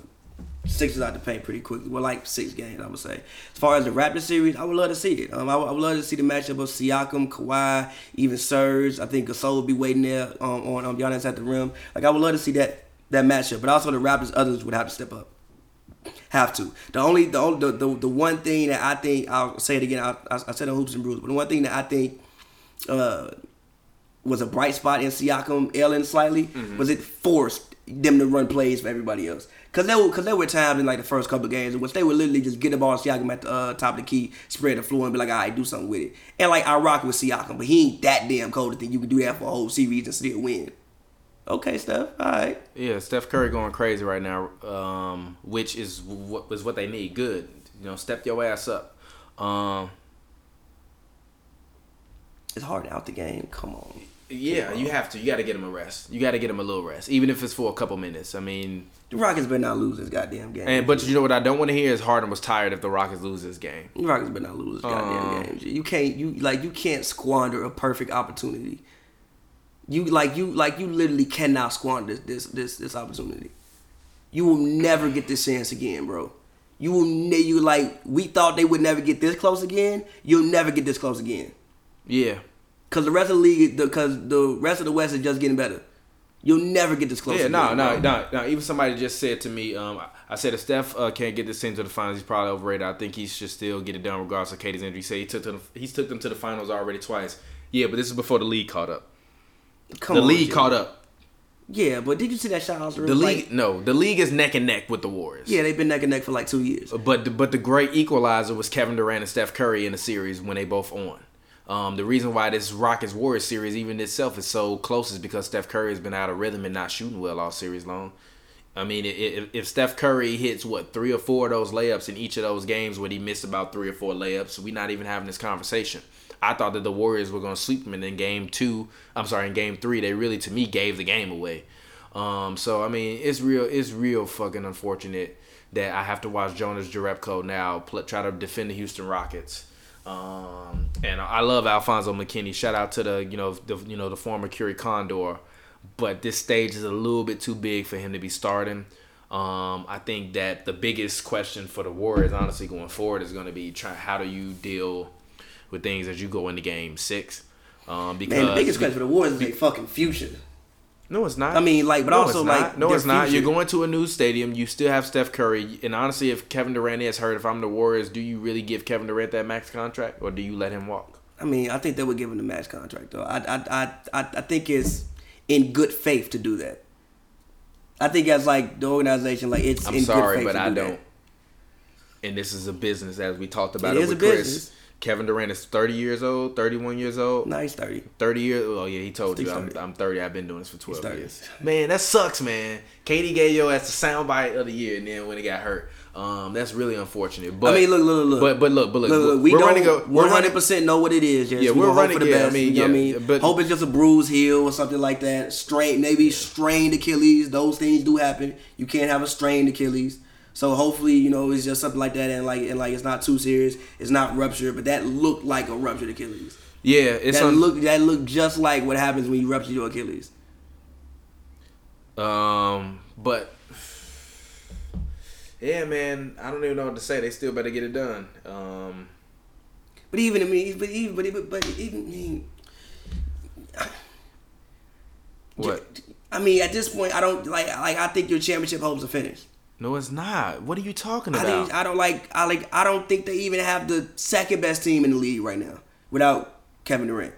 Sixers out the paint pretty quickly. Well, like six games, I would say. As far as the Raptors series, I would love to see it. Um, I, would, love to see the matchup of Siakam, Kawhi, even Serge. I think Gasol would be waiting there um, on um, Giannis at the rim. Like I would love to see that that matchup. But also the Raptors, others would have to step up. Have to. The only the only the, the, the one thing that I think I'll say it again. I, I, I said on hoops and brews, but the one thing that I think uh, was a bright spot in Siakam ailing slightly was it forced them to run plays for everybody else. Cause there were cause there were times in like the first couple of games in which they would literally just get the ball to Siakam at the uh, top of the key, spread the floor, and be like, all right, do something with it. And like I rock with Siakam, but he ain't that damn cold to think you can do that for a whole series and still win. Okay, Steph. All right. Yeah, Steph Curry going crazy right now, um, which is what is what they need. Good, you know, step your ass up. Um, It's hard out the game. Come on. Yeah, you have to. You got to get him a rest. You got to get him a little rest, even if it's for a couple minutes. I mean, The Rockets better not lose this goddamn game. and but you know what I don't want to hear is Harden was tired if the Rockets lose this game. The Rockets better not lose this goddamn Uh. game. You can't you like you can't squander a perfect opportunity. You like you like you literally cannot squander this this this, this opportunity. You will never get this chance again, bro. You will ne- you like we thought they would never get this close again. You'll never get this close again. Yeah, Cause the rest of the league, because the rest of the West is just getting better. You'll never get this close. yeah, no, no, no, no. Even somebody just said to me, um, I said if Steph uh, can't get this team to the finals, he's probably overrated. I think he should still get it done regardless of KD's injury. He said he took to the, he's took them to the finals already twice. Yeah, but this is before the league caught up. Come the on, league G. caught up. Yeah, but did you see that shot? The league, no, the league is neck and neck with the Warriors. Yeah, they've been neck and neck for like two years. But the, but the great equalizer was Kevin Durant and Steph Curry in the series when they both on. Um, the reason why this Rockets Warriors series even itself is so close is because Steph Curry has been out of rhythm and not shooting well all series long. I mean, if, if Steph Curry hits what three or four of those layups in each of those games, when he missed about three or four layups, we're not even having this conversation. I thought that the Warriors were going to sweep them, and in game two, I'm sorry, in game three, they really to me gave the game away. Um, so I mean, it's real, it's real fucking unfortunate that I have to watch Jonas Jerebko now pl- try to defend the Houston Rockets. Um, and I love Alfonzo McKinnie. Shout out to the you know the you know the former Curie Condor, but this stage is a little bit too big for him to be starting. Um, I think that the biggest question for the Warriors, honestly, going forward, is going to be try how do you deal with things as you go into Game Six. Um, because Man, the biggest question for the Warriors is their fucking future. No, it's not. I mean, like, but no, also like, no, it's not. You're going to a new stadium. You still have Steph Curry, and honestly, if Kevin Durant is hurt, if I'm the Warriors, do you really give Kevin Durant that max contract, or do you let him walk? I mean, I think they would give him the max contract though. I, I, I, I, I think it's in good faith to do that. I think as like the organization, like it's I'm in sorry, good faith but I do don't. That. and this is a business as we talked about It it, is with a Chris. business. Kevin Durant is 30 years old, 31 years old. No, he's thirty. 30 years. Oh yeah, he told you I'm, 30. I'm 30. I've been doing this for 12 30. years. Man, that sucks, man. KD gave your ass the soundbite of the year, and then when he got hurt, um, that's really unfortunate. But I mean, look, look, look. But but look, but look, Look, look, we we're don't running. A, we're one hundred percent know what it is. Yes. Yeah, we hope running- for the yeah, I best. mean, you know what I mean? but- hope it's just a bruised heel or something like that. Strain, maybe strained Achilles. Those things do happen. You can't have a strained Achilles. So hopefully, you know, it's just something like that, and like, and like, it's not too serious. It's not ruptured, but that looked like a ruptured Achilles. Yeah, it's That on. look, that looked just like what happens when you rupture your Achilles. Um, but yeah, man, I don't even know what to say. They still better get it done. Um, But even I mean, but even but even, but even I mean, what? I mean, at this point, I don't like like I think your championship hopes are finished. No, it's not. What are you talking I about? think I don't like I like I don't think they even have the second best team in the league right now without Kevin Durant.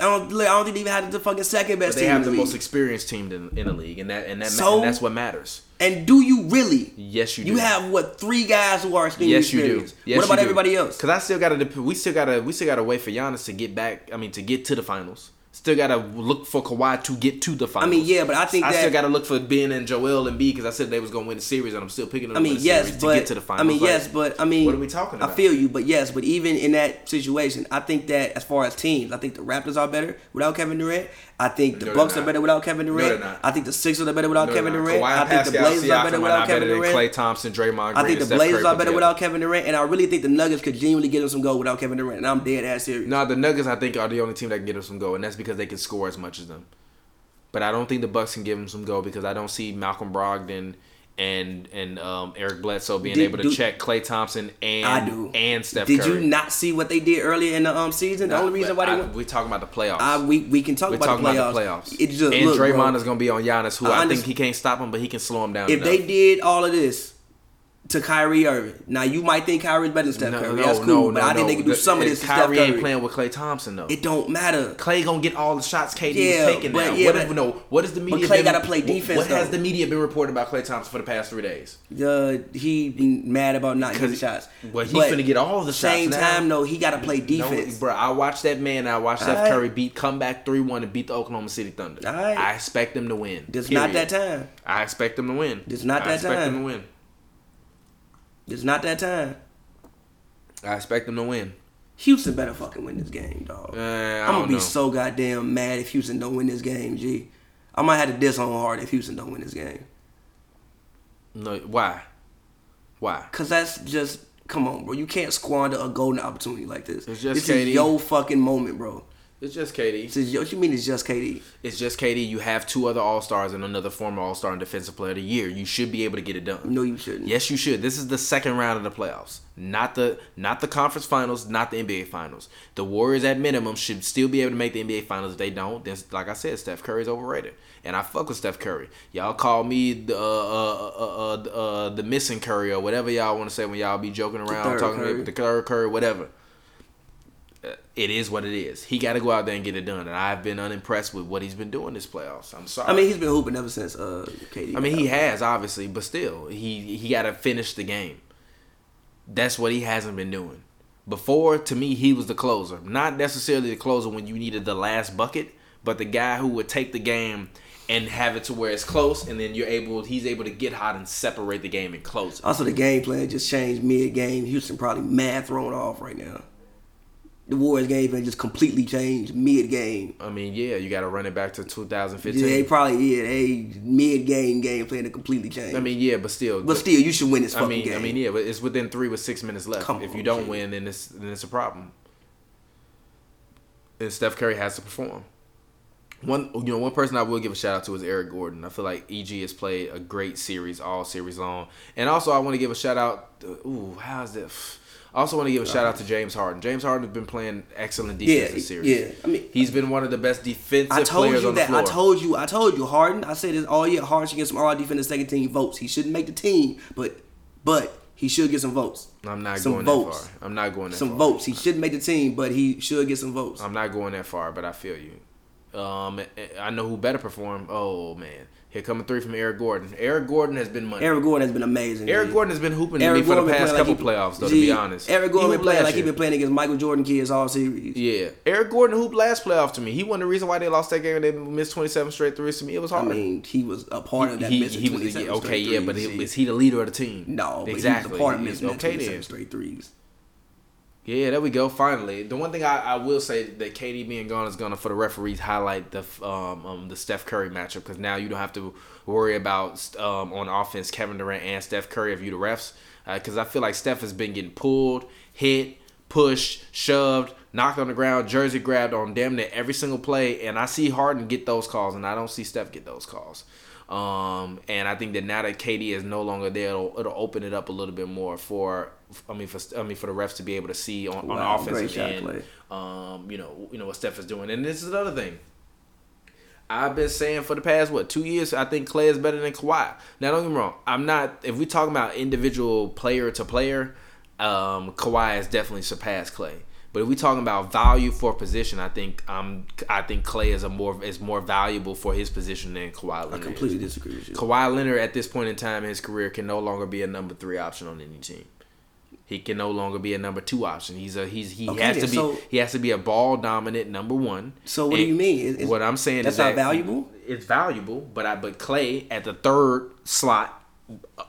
I don't I don't think they even have the fucking second But best they team have in the the most experienced team in, in the league, and that and that So? and that's what matters. And do you really? Yes, you You have what three guys who are extremely Yes, you do. Yes, what about you do. everybody else? Because I still gotta, we still gotta, we still gotta wait for Giannis to get back. I mean, to get to the finals. Still gotta look for Kawhi to get to the finals. I mean, yeah, but I think I that- still gotta look for Ben and Joel and B because I said they was gonna win the series, and I'm still picking them. I to mean, yes, but to get to the finals. I mean, yes, but I mean, what are we talking about? I feel you, but yes, but even in that situation, I think that as far as teams, I think the Raptors are better without Kevin Durant. I think the No, Bucks they're better without Kevin Durant. they're. I think the Sixers are better without No, Kevin Durant. Kawhi I think the Pascal Blazers are better without Kevin better Durant. Klay Thompson, Draymond Green, I think the Blazers are better without Kevin Durant, and I really think the Nuggets could genuinely get them some gold without Kevin Durant. And I'm dead ass serious. No, the Nuggets I think are the only team that can get them some gold, and that's because they can score as much as them. But I don't think the Bucks can give them some goal because I don't see Malcolm Brogdon and and um, Eric Bledsoe being Did- able to do- check Klay Thompson and I do. and Steph Did Curry. you not see what they did earlier in the um season? The Nah, only reason why they I- went. we talking about the playoffs. I, we we can talk We're about the playoffs. about the playoffs. It just and look, Draymond bro, is going to be on Giannis, who I I, think he can't stop him, but he can slow him down. if enough. they did all of this to Kyrie Irving, now you might think Kyrie's better than Steph Curry. no, That's cool, no, but I think they can do some of this to Kyrie Steph ain't playing with Klay Thompson though. It don't matter. Klay gonna get all the shots KD Yeah, is taking but now. yeah, what, but- is, no, what is the media? Klay been- gotta play defense, What has the media been reporting about Klay Thompson for the past three days? Uh, he mad about not getting shots. well, he's But finna get all the shots Same now. time though, he got to play defense. No, bro, I watched that man. I watched Steph Alright. Curry beat come back three one and beat the Oklahoma City Thunder. I expect them to win. It's not that time. I expect them to win. It's not I that expect time. them to win. It's not that time. I expect them to win. Houston better fucking win this game, dog. Uh, I'm gonna be know. so goddamn mad if Houston don't win this game, G. I might have to diss on hard if Houston don't win this game. No, why? Why? Cause that's just come on, bro. You can't squander a golden opportunity like this. It's just this KD. is your fucking moment, bro. It's just KD. Your, what you mean it's just KD? It's just KD. You have two other All Stars and another former All Star and Defensive Player of the Year. You should be able to get it done. No, you shouldn't. Yes, you should. This is the second round of the playoffs, not the not the conference finals, not the NBA finals. The Warriors at minimum should still be able to make the NBA finals. If they don't, then like I said, Steph Curry's overrated, and I fuck with Steph Curry. Y'all call me the uh, uh, uh, uh, uh, the missing Curry or whatever y'all want to say when y'all be joking around talking Curry. about the third Curry, whatever. It is what it is. He got to go out there and get it done, and I've been unimpressed with what he's been doing this playoffs. I'm sorry. I mean, he's been hooping ever since uh, KD. I mean, he has obviously, but still, he he got to finish the game. That's what he hasn't been doing. Before, to me, he was the closer. Not necessarily the closer when you needed the last bucket, but the guy who would take the game and have it to where it's close, and then you're able, he's able to get hot and separate the game and close it. Also, the game plan just changed mid game. Houston probably mad thrown off right now. The Warriors game plan just completely changed mid game. I mean, yeah, you got to run it back to 2015. Yeah, they probably yeah, they mid game game plan to completely change. I mean, yeah, but still, but still, you should win this I fucking mean, game. I mean, yeah, but it's within three with six minutes left. Come if you don't win, then it's then it's a problem. And Steph Curry has to perform. One, you know, one person I will give a shout out to is Eric Gordon. I feel like EG has played a great series all series long, and also I want to give a shout out. To, ooh, how's that? I also want to give a shout out to James Harden. James Harden has been playing excellent defense Yeah, this series. yeah. I mean, he's been one of the best defensive I told players you on the floor. I told you. I told you. Harden. I said this all year. Harden should get some all defensive second team votes. He shouldn't make the team, but but he should get some votes. I'm not some going votes. that far. I'm not going that far. Some far. votes. He shouldn't make the team, but he should get some votes. I'm not going that far, but I feel you. Um, I know who better perform. Oh man, Here come a three from Eric Gordon. Eric Gordon has been money. Eric Gordon has been amazing. Eric G. Gordon has been hooping Eric me for the Gordon been past couple like he- playoffs, though. G, to be honest, Eric Gordon been playing like he been playing against Michael Jordan kids all series. Yeah, Eric Gordon hooped last playoff to me. He wasn't the reason why they lost that game. and They missed twenty seven straight threes to me. It was hard. I mean, he was a part of that he, missing he was 27 okay, yeah, but he, is he the leader of the team? no, but exactly. he was a part of missing okay, 27 then. straight threes. Yeah, there we go. Finally, the one thing I, I will say that KD being gone is gonna for the referees highlight the um, um the Steph Curry matchup because now you don't have to worry about um on offense Kevin Durant and Steph Curry if you the refs because I feel like Steph has been getting pulled, hit, pushed, shoved, knocked on the ground, jersey grabbed on damn near every single play, and I see Harden get those calls and I don't see Steph get those calls. Um, and I think that now that KD is no longer there, it'll, it'll open it up a little bit more for, I mean, for I mean for the refs to be able to see on, Wow, on great offensive end, um, you know, you know what Steph is doing. And this is another thing. I've been saying for the past what two years, I think Klay is better than Kawhi. Now don't get me wrong, I'm not. If we talking about individual player to player, um, Kawhi has definitely surpassed Klay. But if we're talking about value for position, I think um, I think Klay is a more is more valuable for his position than Kawhi I Leonard. is. completely disagree with you. Kawhi Leonard at this point in time in his career can no longer be a number three option on any team. He can no longer be a number two option. He's a he's he Okay, has to be so- he has to be a ball dominant number one. So what do you mean? What I'm saying that's is not that valuable? It's valuable, but I but Klay at the third slot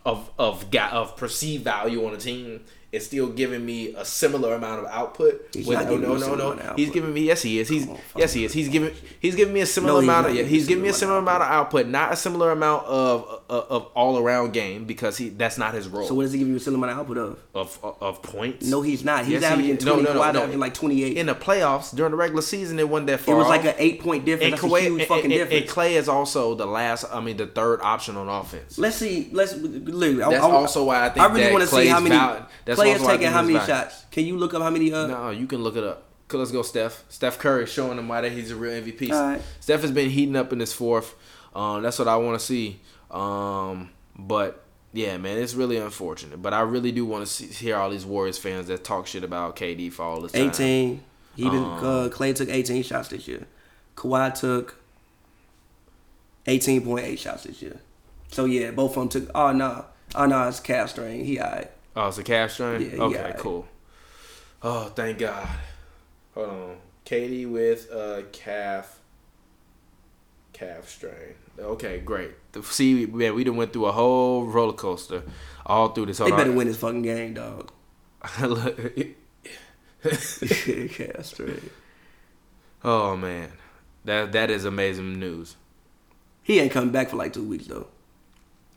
of of of perceived value on a team is still giving me a similar amount of output. He's With- no, giving no, no, no. He's giving me yes, he is. He's on, yes, he is. He's giving he's giving me a similar No, amount of yeah, he's giving me a similar amount of output, not a similar amount of of, of all around game because he that's not his role So what does he give you a similar amount of output of? of, of of points. No, he's not. He's Yes, averaging. No, 20. no, no, Kawhi no. averaging like 28. in the playoffs during the regular season, it wasn't that far. it was like an eight point difference. and a huge and- fucking and- difference. and Klay is also the last. I mean, the third option on offense. Let's see. Let's look. I- That's I, also why I think I really want to see how many. val- that's Klay also is why I taking how many value. shots? Can you look up how many? Uh, No, you can look it up. 'Cause Let's go, Steph. Steph Curry showing them why that he's a real MVP. All right. Steph has been heating up in this fourth. Um, that's what I want to see. Um, but yeah, man, it's really unfortunate. But I really do want to hear all these Warriors fans that talk shit about KD for all this time. 18. He been, Um, uh, Klay took 18 shots this year. Kawhi took 18.8 shots this year. So yeah, both of them took. Oh no, oh no, it's calf strain. He alright. Oh, it's a calf strain. Yeah, okay, alright. cool. Oh, thank God. Hold on, KD with a calf, calf strain. Okay, great. See, man, we done went through a whole roller coaster all through this. They better on. win this fucking game, dog. (laughs) (laughs) Calf strain. oh man, that that is amazing news. He ain't coming back for like two weeks though.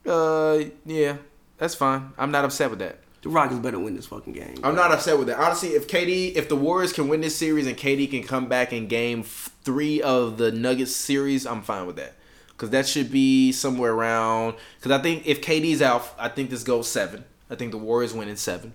Uh, yeah, that's fine. I'm not upset with that. The Rockets better win this fucking game. I'm not upset with that. Honestly, if KD, if the Warriors can win this series and KD can come back in Game Three of the Nuggets series, I'm fine with that. Because that should be somewhere around. Because I think if KD's out, I think this goes seven. I think the Warriors win in seven,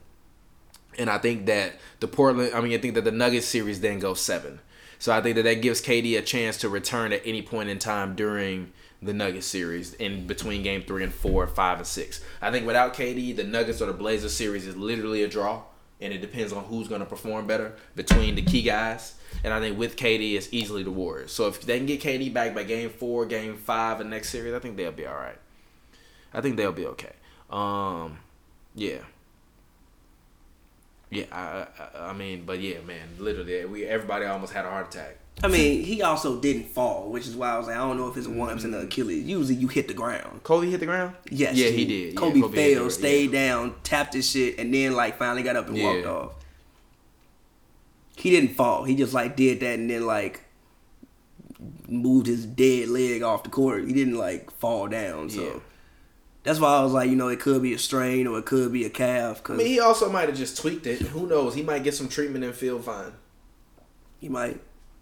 and I think that the Portland. I mean, I think that the Nuggets series then goes seven. So I think that that gives KD a chance to return at any point in time during the Nuggets series in between game three and four, five and six. I think without KD, the Nuggets or the Blazers series is literally a draw, and it depends on who's going to perform better between the key guys. And I think with KD, it's easily the Warriors. So if they can get KD back by game four, game five, and next series, I think they'll be all right. I think they'll be okay. Um, yeah. Yeah, I, I, I mean, but yeah, man, literally, we everybody almost had a heart attack. I mean, he also didn't fall, which is why I was like, I don't know if it's a one ups and an Achilles. Usually you hit the ground. Kobe hit the ground. Yes. Yeah, he did. Yeah, Kobe, Kobe fell, the- stayed yeah. down, tapped his shit, and then like finally got up and Yeah. walked off. He didn't fall. He just like did that and then like moved his dead leg off the court. He didn't like fall down. So Yeah. that's why I was like, you know, it could be a strain or it could be a calf I mean, he also might have just tweaked it. Who knows? He might get some treatment and feel fine. he might.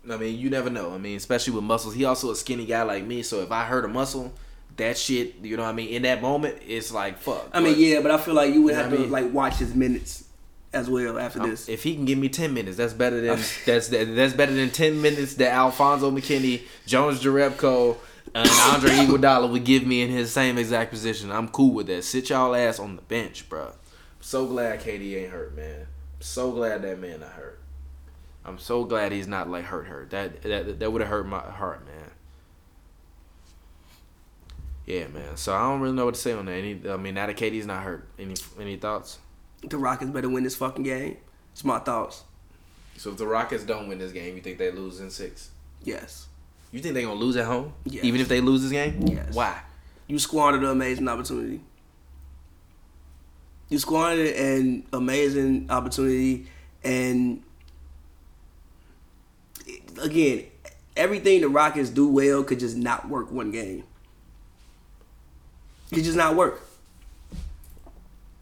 I mean, you never know. I mean, especially with muscles. He also a skinny guy like me, so if I hurt a muscle, that shit, you know what I mean? In that moment, it's like fuck. I mean, But yeah, but I feel like you would You have to I mean? like watch his minutes as well after I'm- this. If he can give me ten minutes, that's better than (laughs) that's that's better than ten minutes that Alfonzo McKinnie, Jonas Jerebko, and Andre (laughs) Iguodala would give me in his same exact position. I'm cool with that. Sit y'all ass on the bench, bro. so glad KD ain't hurt, man. so glad that man not hurt. I'm so glad he's not like hurt her. That that that would have hurt my heart, man. Yeah, man. So I don't really know what to say on that. Any, I mean, now that KD's not hurt. Any any thoughts? The Rockets better win this fucking game. It's my thoughts. So if the Rockets don't win this game, you think they lose in six? Yes. You think they gonna lose at home? Yes. Even if they lose this game? Yes. Why? You squandered an amazing opportunity. You squandered an amazing opportunity, and again, everything the Rockets do well could just not work one game. It just not work.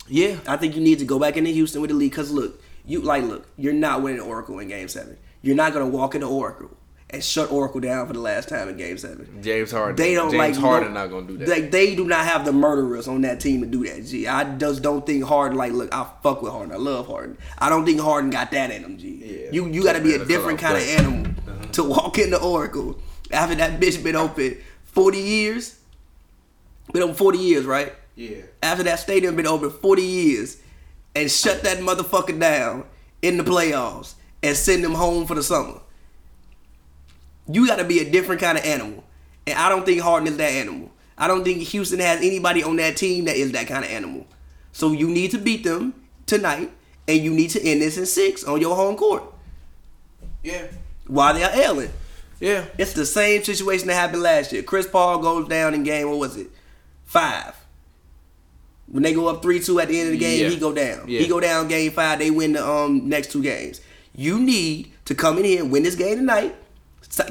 Yeah. I think you need to go back into Houston with the league because look, you like look, you're not winning Oracle in Game Seven. You're not gonna walk into Oracle and shut Oracle down for the last time in Game Seven. James Harden. They don't James like Harden no- not gonna do that. They, they do not have the murderers on that team to do that. G, I just don't think Harden like look. I fuck with Harden. I love Harden. I don't think Harden got that in him. G, Yeah. you you got to be a different kind of animal to walk into Oracle after that bitch been open forty years. Been open forty years, right? yeah. After that stadium been open forty years, and shut that motherfucker down in the playoffs and send them home for the summer. You got to be a different kind of animal. And I don't think Harden is that animal. I don't think Houston has anybody on that team that is that kind of animal. So you need to beat them tonight, and you need to end this in six on your home court Yeah. While they're ailing. Yeah. It's the same situation that happened last year. Chris Paul goes down in game, what was it? Five. When they go up three two at the end of the game, Yeah. he go down. Yeah. He go down game five. They win the um next two games. You need to come in here and win this game tonight.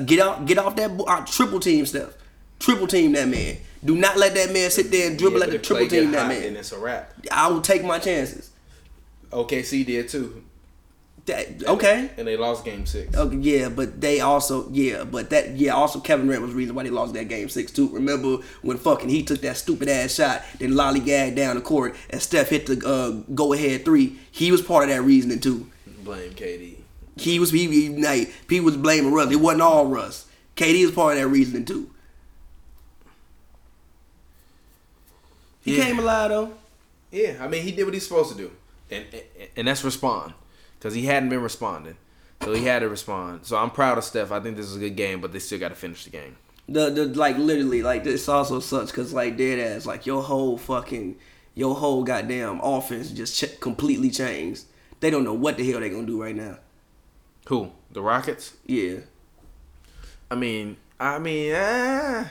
Get off, get off that uh, triple team stuff. Triple team that man. Do not let that man sit there and dribble Yeah, at the triple team that man. Then it's a wrap. I will take my chances. OKC did too, That, okay. and they lost Game Six. Okay, yeah, but they also yeah, but that yeah, also Kevin Durant was the reason why they lost that game six too. Remember when fucking he took that stupid ass shot, then lollygagged down the court, and Steph hit the uh, go ahead three. He was part of that reasoning too. Blame KD. He was he, he like, he was blaming Russ. It wasn't all Russ. KD was part of that reasoning too. He Yeah. came alive though. Yeah, I mean he did what he's supposed to do, and and, and that's respond, because he hadn't been responding, so he had to respond. So I'm proud of Steph. I think this is a good game, but they still got to finish the game. The the like literally like this also sucks because like dead ass like your whole fucking your whole goddamn offense just ch- completely changed. They don't know what the hell they gonna do right now. Who? The Rockets? Yeah, I mean, I mean, uh,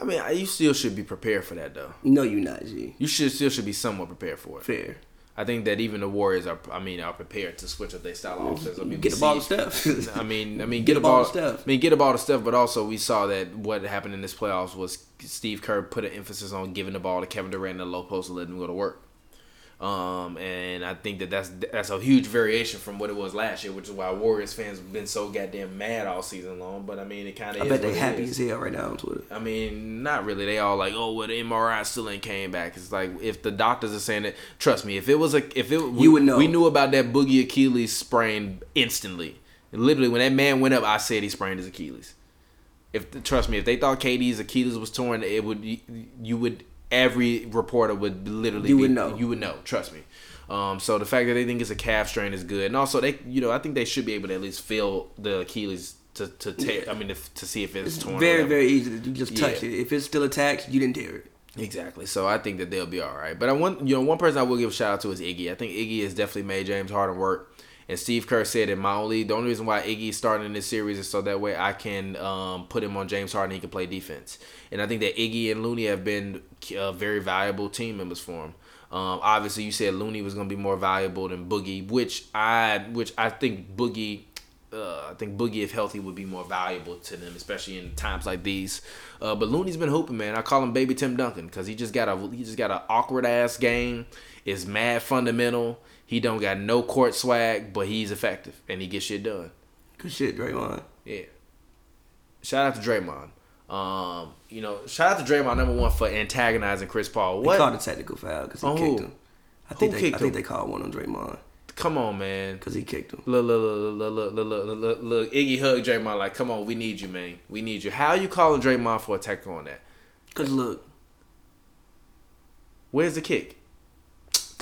I mean, you still should be prepared for that though. no, you not G. You should still should be somewhat prepared for it. Fair. I think that even the Warriors are, I mean, are prepared to switch up their style of offense. I mean, Get the ball to Steph. I mean, I mean, Get get, the a ball to Steph. I mean, get a ball to Steph, but also we saw that what happened in this playoffs was Steve Kerr put an emphasis on giving the ball to Kevin Durant in the low post and letting him go to work. Um, and I think that that's that's a huge variation from what it was last year, which is why Warriors fans have been so goddamn mad all season long. But I mean, it kind of I bet they happy as hell right now on Twitter. I mean, not really. They all like, oh, well, the MRI still ain't came back. It's like if the doctors are saying it. Trust me, if it was a, if it, we, You would know. We knew about that boogie Achilles sprain instantly. Literally, when that man went up, I said he sprained his Achilles. If trust me, if they thought KD's Achilles was torn, it would you would every reporter would literally You be- would know. You would know. Trust me. Um, so the fact that they think it's a calf strain is good, and also they, you know, I think they should be able to at least feel the Achilles to to tear. I mean, if, to see if it's, It's torn. very very easy you just touch Yeah. it. If it's still attached, you didn't tear it. Exactly. So I think that they'll be all right. But I want you know one person I will give a shout out to is Iggy. I think Iggy has definitely made James Harden work. And Steve Kerr said that my only the only reason why Iggy is starting in this series is so that way I can um, put him on James Harden. He can play defense. And I think that Iggy and Looney have been uh, very valuable team members for him. Um, obviously, you said Looney was going to be more valuable than Boogie, which I which I think Boogie uh, I think Boogie, if healthy, would be more valuable to them, especially in times like these. Uh, but Looney's been hooping, man. I call him Baby Tim Duncan because he just got a he just got an awkward ass game. Is mad fundamental. He don't got no court swag, but he's effective and he gets shit done. Good shit, Draymond. Yeah. Shout out to Draymond. Um, you know, shout out to Draymond number one for antagonizing Chris Paul. They What? called a technical foul because he On kicked him. I think they, I think they called one on Draymond Come on, man. because he kicked him. Look, look, look, look, look, look, look, look, look, Iggy hug Draymond like, come on, we need you, man. We need you. How you calling Draymond for a tackle on that? Cause look, Where's the kick?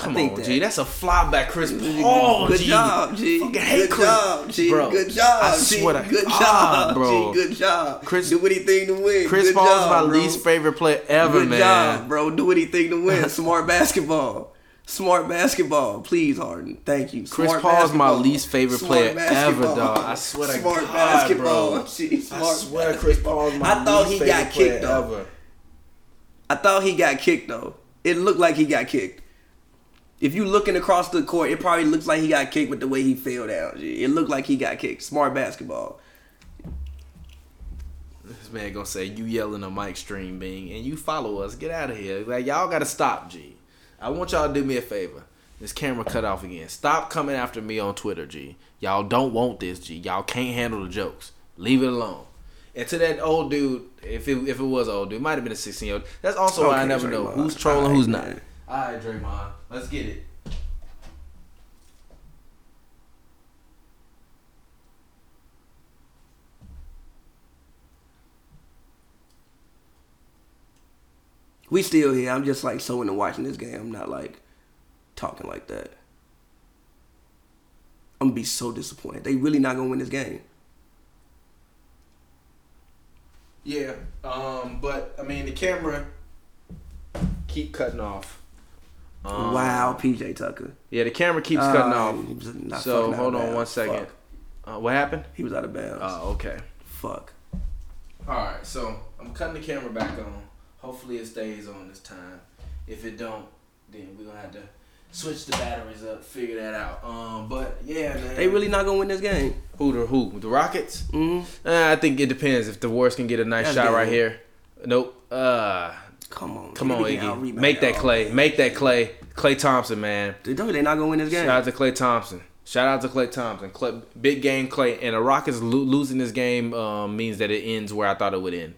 Come on, that. G. That's a fly back Chris Paul. Good oh, G. job, G. Fucking hate Good Chris. job, G. Bro, Good job, I G. swear to Good God, job, bro. G. Good job. Chris- do anything to win. Chris Good Paul's job, my bro. least favorite player ever, Good man. job, bro. Do anything to win. (laughs) Smart basketball. Smart basketball. Please, Harden. Thank you. Chris Smart Paul's my least favorite Smart player ever, basketball. dog. I swear to Smart God, basketball. (laughs) bro. G. I Smart I swear Chris. Paul's my I thought least he got kicked though. ever. I thought he got kicked though. It looked like he got kicked. If you looking across the court, it probably looks like he got kicked with the way he fell down. It looked like he got kicked. Smart basketball. This man gonna say you yelling a mic stream being and you follow us. Get out of here. Like y'all gotta stop, G. I want y'all to do me a favor. This camera cut off again. Stop coming after me on Twitter, G. Y'all don't want this, G. Y'all can't handle the jokes. Leave it alone. And to that old dude, if it if it was old dude, might have been a 16 year old. That's also why I Okay, never know who's trolling, Alright, who's not. All right, Draymond, let's get it. We still here. I'm just like so into watching this game. I'm not like talking like that. I'm gonna be so disappointed. They really not gonna win this game. Yeah, um, but I mean the camera keep cutting off. Um, wow, PJ Tucker. Yeah, the camera keeps cutting Uh, off. he was not So hold on one second. Uh, what happened? He was out of bounds. Oh, okay. Fuck. All right, so I'm cutting the camera back on. Hopefully it stays on this time. If it don't, then we're gonna have to switch the batteries up, figure that out. Um, but yeah, man. They really not gonna win this game. who the who the Rockets? hmm Uh, I think it depends. If the Warriors can get a nice That's shot good. right here. Nope. Uh, Come on. come man. on, Iggy. Make that Klay. Make that Klay. Klay Thompson, man. They don't. They not gonna win this game. Shout out to Klay Thompson. Shout out to Klay Thompson. Klay, big game Klay. And the Rockets lo- losing this game um, means that it ends where I thought it would end.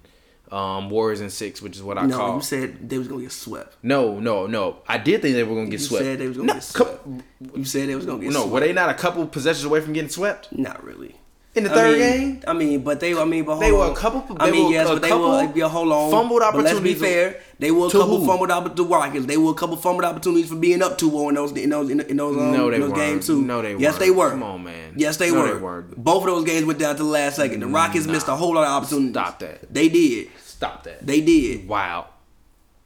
Um, Warriors in six, which is what I no, call. you said they was gonna get swept. no, no, no. I did think they were gonna get swept. You swept. said they was gonna no, get swept. You said they was gonna get swept. no, swept. were they not a couple possessions away from getting swept Not really. In the I third mean, game? I mean, but they. I mean, but hold They were on. a couple- I mean, yes, a but they couple were. a whole on. fumbled But let's be fair. They were a to couple who? fumbled opportunities. The Rockets. They were a couple fumbled opportunities for being up 2-0 in those in those in, those um, No, they in those weren't. games too. No, they Yes, weren't. they were. Come on, man. Yes, they No, were. they weren't. Both of those games went down to the last second. The Rockets missed a whole lot of opportunities. Stop that. They did. Stop that. They did. wow.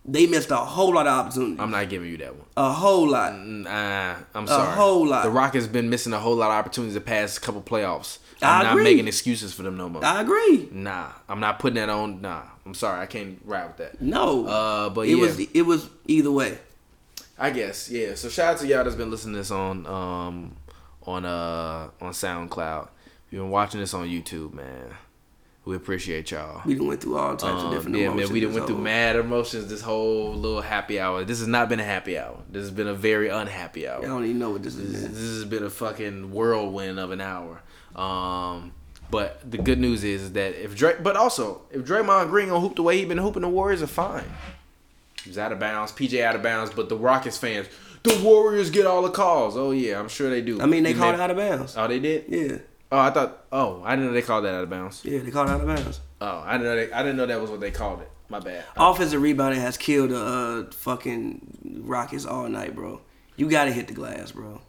They missed a whole lot of opportunities. I'm not giving you that one. a whole lot. Nah, I'm sorry. A whole lot. The Rockets been missing a whole lot of opportunities the past couple playoffs. I I'm not agree. making excuses for them no more. I agree. Nah, I'm not putting that on. Nah, I'm sorry, I can't ride with that. No. Uh, but it yeah. was it was either way. I guess yeah. So shout out to y'all that's been listening to this on um on uh on SoundCloud. If you've been watching this on YouTube, man. We appreciate y'all. We done went through all types of Um, different yeah, emotions. Yeah, man, we went through whole- mad emotions this whole little happy hour. This has not been a happy hour. This has been a very unhappy hour. I don't even know what this This, is. this has been a fucking whirlwind of an hour. Um, but the good news is that if Dray, but also if Draymond Green gonna hoop the way he been hooping, the Warriors are fine. He's out of bounds. PJ out of bounds, but the Rockets fans, the Warriors get all the calls. Oh yeah, I'm sure they do. I mean, they called it out of bounds. Oh, they did. Yeah, Oh, I thought. Oh, I didn't know they called that out of bounds. yeah, they called it out of bounds. Oh, I didn't know. They, I didn't know that was what they called it. My bad. Offensive rebounding has killed the uh, fucking Rockets all night, bro. You gotta hit the glass, bro.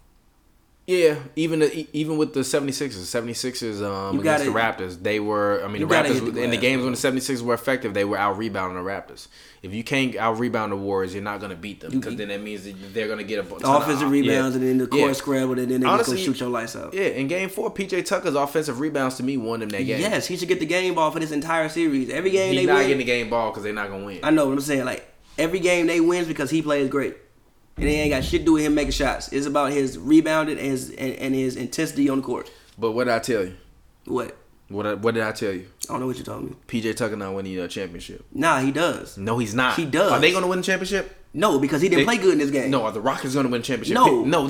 Yeah, even the, even with the 76ers, 76ers um, You against the gotta- Raptors, they were. I mean, the Raptors the in the games when the 76ers were effective, they were out rebounding the Raptors. If you can't out rebound the Warriors, you're not gonna beat them because then that means that they're gonna get a bu- ton of- Offensive rebounds yeah. and then the court Yeah. scrambled and then they Honestly, just gonna shoot your lights out. Yeah, in Game Four, PJ Tucker's offensive rebounds to me won them that game. Yes, he should get the game ball for this entire series. Every game he's they not win. getting the game ball because they're not gonna win. I know what I'm saying. Like every game they wins because he plays great, and they ain't got shit to do with him making shots. It's about his rebounding and his and, and his intensity on the court. But what did I tell you? What? What I, what did I tell you? I don't know what you told me. PJ Tucker not winning a championship. Nah, he does. No, he's not. He does. Are they gonna win the championship? No, because he didn't They- play good in this game. No, are the Rockets going to win a championship? No. no.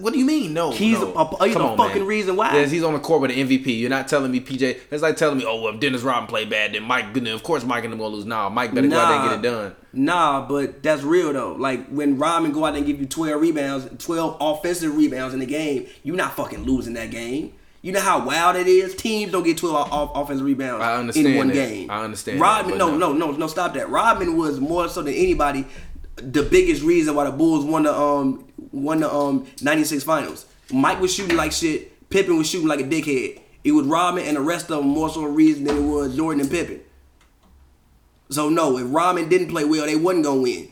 What do you mean? No, He's no. a- he's on, fucking reason why. Yes, he's on the court with an MVP. You're not telling me PJ. It's like telling me, oh, well, if Dennis Rodman played bad, then Mike. Then of course Mike and them gonna lose. Nah, Mike better go out there and get it done. Nah, but that's real though. Like when Rodman go out there and give you twelve rebounds, twelve offensive rebounds in the game, you're not fucking losing that game. You know how wild it is. Teams don't get twelve off- offensive rebounds I understand in one that. game. I understand Rodman, that, no, no, no, no, stop that. Rodman was more so than anybody the biggest reason why the Bulls won the um won the um '96 finals. Mike was shooting like shit. Pippen was shooting like a dickhead. It was Rodman and the rest of them more so a reason than it was Jordan and Pippen. So no, if Rodman didn't play well, they wasn't gonna win.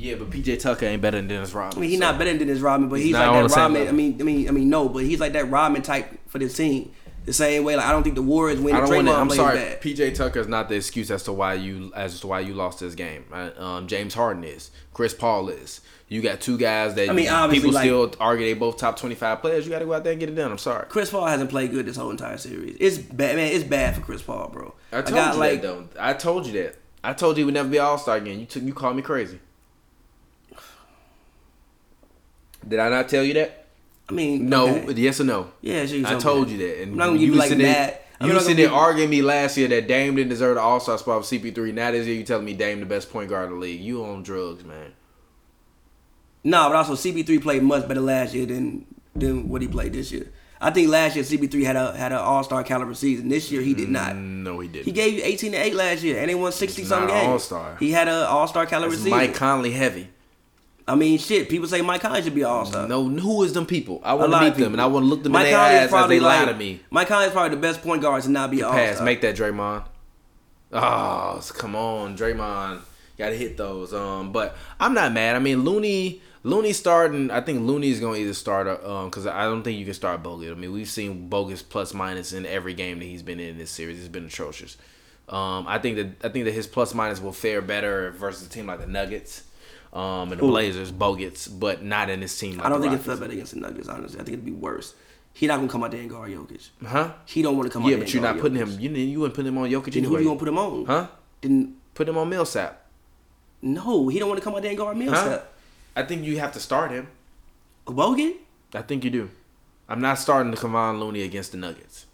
Yeah, but PJ Tucker ain't better than Dennis Rodman. I mean, he's so- not better than Dennis Rodman, but He's he's, like that Rodman. I mean, I mean, I mean, no, but he's like that Rodman type for the team. The same way, like I don't think the Warriors win. I don't want to. I'm sorry. bad. PJ Tucker is not the excuse as to why you as to why you lost this game. Right? Um, James Harden is. Chris Paul is. You got two guys that I mean, obviously, people like- still argue they both top 25 players. You got to go out there and get it done. I'm sorry. Chris Paul hasn't played good this whole entire series. It's bad, man. It's bad for Chris Paul, bro. I told guy you like that though. I told you that. I told you he would never be All Star again. You took you called me crazy. Did I not tell you that? I mean, No. okay. Yes or no? Yeah, sure, I told me you that. And I'm not gonna you give you, was like, mad- I'm You sitting there arguing me last year that Dame didn't deserve the All Star spot with CP3. Now this year you telling me Dame the best point guard in the league. You on drugs, man. No, but also CP3 played much better last year than than what he played this year. I think last year CP3 had a had an All Star caliber season. This year he did mm, not. No, he didn't. He gave you 18 to 8 last year, and they won 60 It's some games. all-star. He had an All Star caliber It's season. Mike Conley heavy. I mean, shit. People say Mike Conley should be All Star. No, who is them people? I want to meet them and I want to look them Mike in their Conley is as probably they lie like to me. Mike Conley is probably the best point guard to not be All Pass, Star. make that Draymond. Oh, come on, Draymond. Got to hit those. Um, but I'm not mad. I mean, Looney, Looney starting. I think Looney's gonna either start. Um, because I don't think you can start Bogut. I mean, we've seen Bogut's plus minus in every game that he's been in this series. It's been atrocious. Um, I think that I think that his plus minus will fare better versus a team like the Nuggets. Um, and the Who? Blazers, Bogut's, but not in this team. Like I don't think it felt better against the Nuggets. Honestly, I think it'd be worse. He not gonna come out there and guard Jokic. Huh? He don't want to come out Yeah, but you're not putting Jokic. him. You you wouldn't put him on Jokic Then who you gonna put him on? Huh? Didn't Put him on Millsap. no. He don't want to come out there and guard Millsap. Huh? I think you have to start him. Bogut? I think you do. I'm not starting the Kevon Looney against the Nuggets.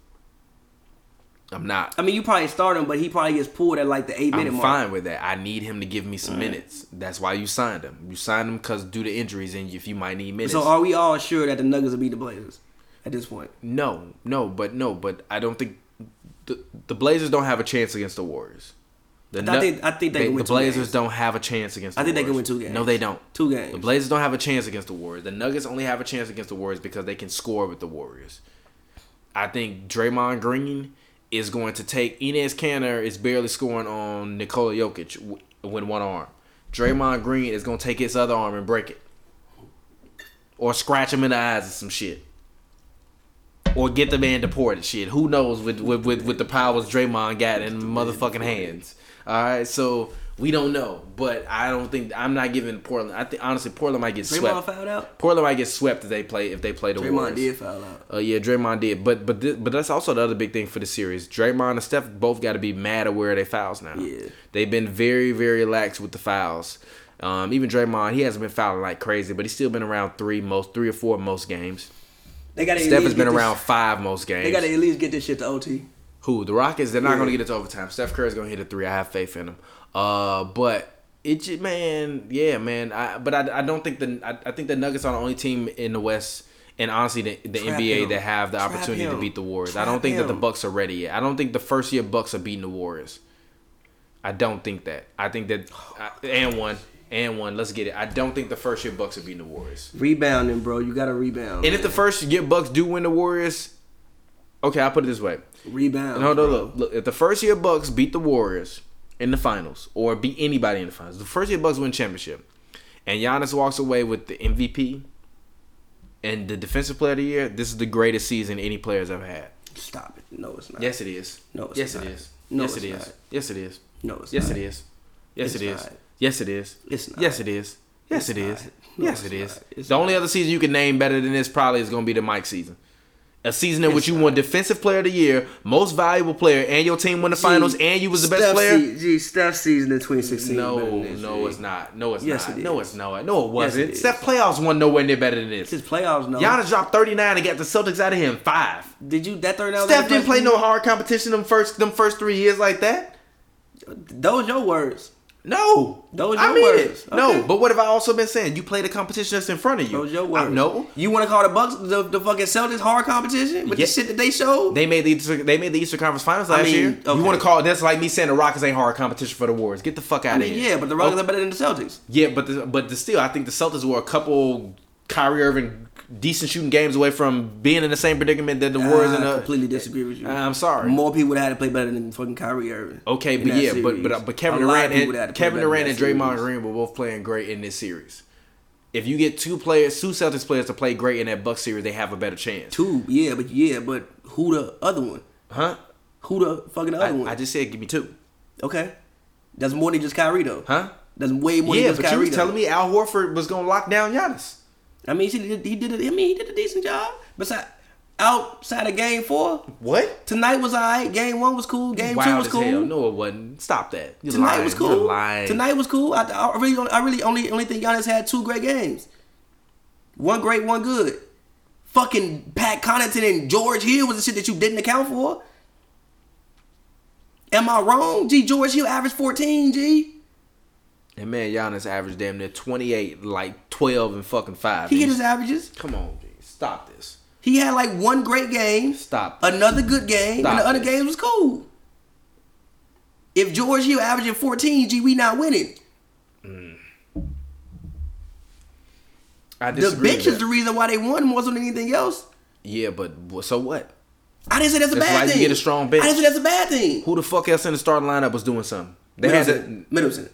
I'm not. I mean, you probably start him, but he probably gets pulled at like the eight minute mark. I'm mark. fine with that. I need him to give me some minutes. That's why you signed him. You signed him because due to injuries and if you might need minutes. So are we all sure that the Nuggets will beat the Blazers at this point? no, no, but no, but I don't think the the Blazers don't have a chance against the Warriors. The I think- I think they can win the two Blazers games. don't have a chance against. The I think they can win two games. No, they don't. Two games. The Blazers don't have a chance against the Warriors. The Nuggets only have a chance against the Warriors because they can score with the Warriors. I think Draymond Green is going to take Enes Kanter is barely scoring on Nikola Jokic with one arm. Draymond Green is going to take his other arm and break it. Or scratch him in the eyes or some shit. Or get the man deported shit. Who knows with with, with, with the powers Draymond got in motherfucking hands. Alright, so we don't know. But I don't think I'm not giving Portland I think honestly Portland might get Draymond swept. fouled out. Portland might get swept if they play if they play the Draymond Warriors. did foul out. Uh, yeah, Draymond did, but but but that's also the other big thing for the series. Draymond and Steph both got to be mad at where they fouls now. Yeah. they've been very very lax with the fouls. Um, even Draymond, he hasn't been fouling like crazy, but he's still been around three most three or four most games. They got Steph has been around five most games. They got to at least get this shit to OT. Who the Rockets? They're not Yeah. going to get it to overtime. Steph Curry's going to hit a three. I have faith in him. Uh, but it just man, yeah, man. I but I, I don't think the I, I think the Nuggets are the only team in the West. And honestly, the, the Trap NBA him. that have the Trap opportunity to beat the Warriors. I don't think that the. Bucks are ready yet. I don't think the first year Bucks are beating the Warriors. I don't think that. I think that I, and one and one. Let's get it. I don't think the first year Bucks are beating the Warriors. Rebounding, bro. You got to rebound. And if the first year Bucks do win the Warriors, okay, I'll put it this way. rebound, No, no, on, bro. look, look. If the first year Bucks beat the Warriors in the finals, or beat anybody in the finals, the first year Bucks win championship, and Giannis walks away with the MVP and the Defensive Player of the Year, this is the greatest season any player's ever had. Stop it. No, it's not. Yes, it is. No, it's not. yes, not. it is. No, yes, it's it is. not. Yes, it is. No, it's Yes, not. it is. Yes, It's it is. not. Yes, it is. It's not. Yes, it is. Yes, It's it is. not. No, Yes, it is. The only other season you can name better than this probably is going to be the Mike season. A season in which you not. won Defensive Player of the Year, Most Valuable Player, and your team won the finals, and you was the best Steph player. se- gee, Steph's season in 2016. No, this, no, G. it's not. No, it's Yes, not. it No, it's not. No, it wasn't. it is. Steph playoffs won nowhere near better than this. His playoffs, no. Giannis dropped 39 and got the Celtics out of here in five. Did you that third out? Steph didn't play no hard competition them first them first three years like that. Those your words. No, Those I your mean words. it. No, Okay. but what have I also been saying? You play the competition that's in front of you. Those your I- words. no, You want to call the Bucks the, the fucking Celtics hard competition with the shit that they showed? they made the Easter- they made the Eastern Conference Finals I last mean, year. okay. You want to call that's like me saying the Rockets ain't hard competition for the Warriors? Get the fuck out I of here. yeah, but the Rockets Oh, are better than the Celtics. Yeah, but the, but the, still, I think the Celtics were a couple Kyrie Irving decent shooting games away from being in the same predicament that the Warriors I the. completely disagree with you. I'm sorry. More people would have had to play better than fucking Kyrie Irving. Okay, but yeah, but but but Kevin A lot of Durant people would have and Kevin Durant and Draymond. Green were both playing great in this series. If you get two players, two Celtics players to play great in that Bucks series, they have a better chance. Two, yeah, but yeah, but who the other one? Huh? Who the fucking other I, one? I just said give me two. okay, that's more than just Kyrie though. Huh? That's way more Yeah, than but just you Kyrie. was telling me Al Horford was gonna lock down Giannis. I mean, he did, he did it. I mean, he did a decent job. Besides, outside of Game Four, What? tonight was alright. Game One was cool. Game Two was cool. hell. No, it wasn't. Stop that. You're Tonight lying. was You're cool. lying. Tonight was cool. I, I really, don't- I really only only think Giannis had two great games. One great, one good. Fucking Pat Connaughton and George Hill was the shit that you didn't account for. Am I wrong? G George Hill averaged 14, G. And man, Giannis averaged damn near 28, like 12 and fucking five. He hit his averages. Come on, G. Stop this. He had like one great game, Stop. another good game, Stop and the other this. games was cool. If George Hill averaging 14, G, we not winning. Mm. I The bench is the reason why they won more than anything else. Yeah, but so what? I didn't say that's a That's bad why you thing. get a strong bench. I didn't say that's a bad thing. Who the fuck else in the starting lineup was doing something? They had Middleton. to, Middleton.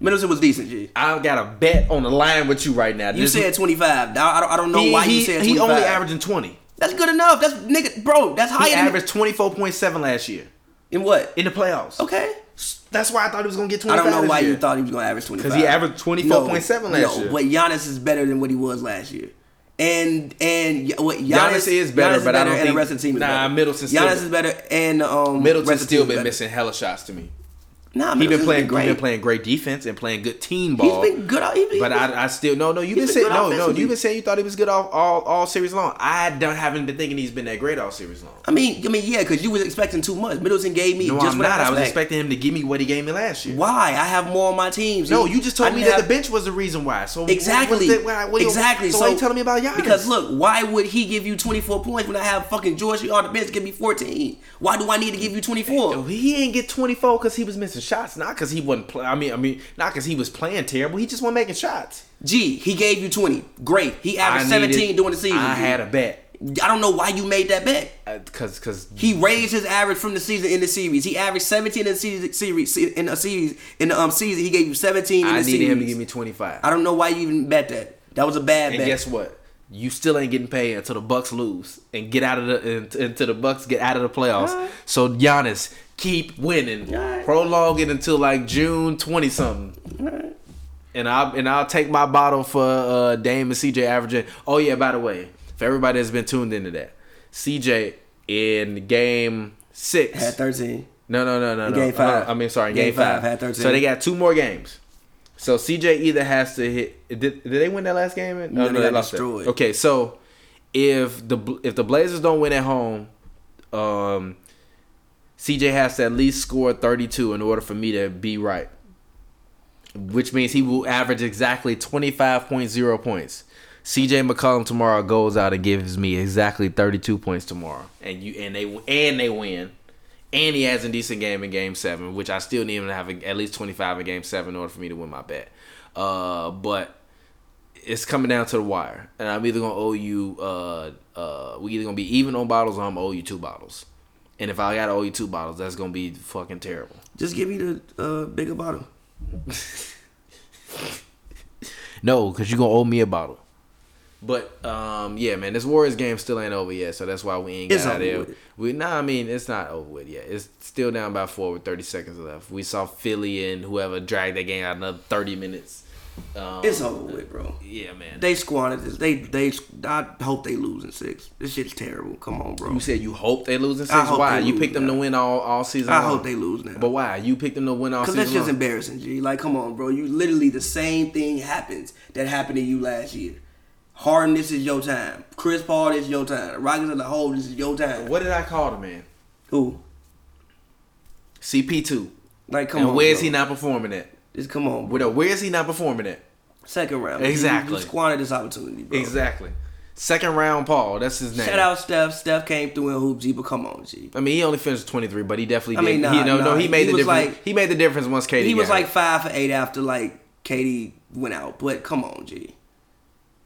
Middleton was decent, G. I got a bet on the line with you right now. You This- said 25. I don't, I don't know he, why he, you said he only averaging 20. That's good enough. That's nigga, bro. That's higher He than averaged 24.7 last year in what? in the playoffs. Okay. That's why I thought he was going to get I don't know why year. you thought he was gonna average 25. 'Cause he averaged 24.7 last no, year. But Giannis is better than what he was last year. And and what Giannis, Giannis is better, Giannis but I don't and think- the rest of the team is nah, better. Middleton's still Giannis better. is better, and um, Middleton's rest of the still been better. missing hella shots to me. Nah, He been playing. great. He been playing great defense and playing good team ball. He's been good. He been, But I, I still no no. You've been been saying no no. You've been saying you thought he was good all all, all series long. I don't haven't been thinking he's been that great all series long. I mean, I mean, yeah, because you was expecting too much. Middleton gave me No, just I'm not. I was expecting him to give me what he gave me last year. Why? I have more on my teams. No, you just told I me that have- the bench was the reason why. So Exactly. what's the- why- what exactly. So, why you telling me about Giannis? Because look, why would he give you 24 points when I have fucking George on the bench give me 14? Why do I need to give you 24? he ain't get 24 because he was missing shots, not because he wasn't. Play, I mean, I mean, not because he was playing terrible. He just wasn't making shots. Gee, he gave you 20. Great. He I averaged needed- 17 during the season. I had a bet I don't know why you made that bet. because because He raised his average from the season in the series. He averaged 17 in the series in a series in the um season. He gave you 17 in I the needed series. him to give me 25. I don't know why you even bet that. That was a bad bet. And bet. guess what? You still ain't getting paid until the Bucks lose and get out of the until the Bucks get out of the playoffs. So Giannis keep winning, Alright. prolong it until like June 20 something. And I and I'll take my bottle for uh, Dame and CJ averaging. Oh yeah, by the way, for everybody that's been tuned into that, CJ in game six Had 13. No, no, no, no, no. game five. Uh, I mean, sorry, Game game, five. five, had 13. So they got two more games. So CJ either has to hit. Did, did they win that last game? No, they got destroyed. That. Okay, so if the if the Blazers don't win at home, um, CJ has to at least score thirty two in order for me to be right. Which means he will average exactly 25.0 points. CJ McCollum tomorrow goes out and gives me exactly 32 points tomorrow, and you and they and they win, and he has a decent game in Game Seven, which I still need him to have at least 25 in Game Seven in order for me to win my bet. Uh, but it's coming down to the wire, and I'm either gonna owe you. Uh, uh, we either gonna be even on bottles, or I'm gonna owe you two bottles. And if I gotta owe you two bottles, that's gonna be fucking terrible. Just give me the uh, bigger bottle. No, because you're gonna owe me a bottle. But um, yeah, man, this Warriors game still ain't over yet, so that's why we ain't It's got out over there. We nah, I mean it's not over with yet. It's still down by four with 30 seconds left. We saw Philly and whoever dragged that game out another 30 minutes. Um, It's over with, bro. Yeah, man. They squandered this. They they. I hope they lose in six. This shit's terrible. Come on, bro. you said you hope they lose in I six. hope Why? You picked them now. to win all all season. I long. hope they lose now. But why? You picked them to win all season? Because that's just long. embarrassing, G. Like, come on, bro. You literally the same thing happens that happened to you last year. Harden, this is your time. Chris Paul, this is your time. The Rockets as a whole, this is your time. What did I call the man? Who? CP two. Like, come And on. where's bro. he not performing at? Just come on, bro. Where, is he not performing at? Second round. You- Exactly. You, squandered this opportunity, bro. Exactly. Second round, Paul. That's his name. Shout out Steph. Steph came through in hoop G, but come on, G. I mean, he only finished 23, but he definitely I did. mean, nah, he, no, no, he made he the was difference. like- he made the difference once KD. He was like hurt. five for eight after like KD went out. But come on, G.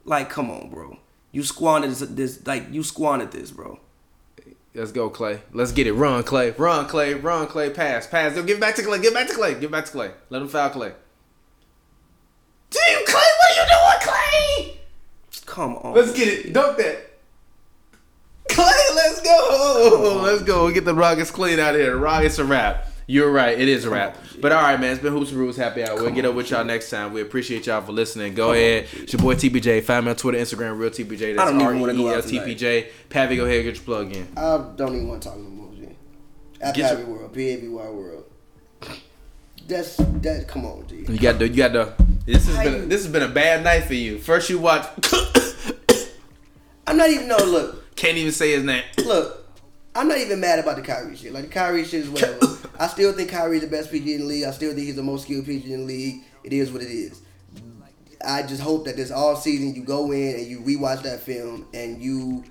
Like, come on, bro. You squandered this, this like you squandered this, bro. Let's go, Klay. Let's get it. Run, Klay. Run, Klay. Run, Klay. Pass. Pass. Give it back to Klay. Give it back to Klay. Give it back to Klay. Let him foul Klay. Damn, Klay. What are you doing, Klay? Come on. Let's get it. Dunk that. Klay, let's go. Let's go. We get the Rockets clean out of here. Rockets a wrap. You're right. It is a wrap. Oh, but all right, man. It's been Hoops and Rules Happy Hour. We'll get up with y'all next time. We appreciate y'all for listening. Go oh, ahead. It's your boy TBJ. Find me on Twitter, Instagram, Real TBJ. That's I don't even wanna E go out T tonight. P J. Pavi, go ahead. Get your plug in. I don't even want to talk no more, your- world, PAV wide world. That's that. Come on, dude. You got the. You got the. This has How been. you- This has been a bad night for you. First you watch. (coughs) I'm not even no look. Can't even say his name. Look, I'm not even mad about the Kyrie shit. Like the Kyrie shit is whatever. I still think Kyrie's the best PG in the league. I still think he's the most skilled PG in the league. It is what it is. I just hope that this all season you go in and you rewatch that film and you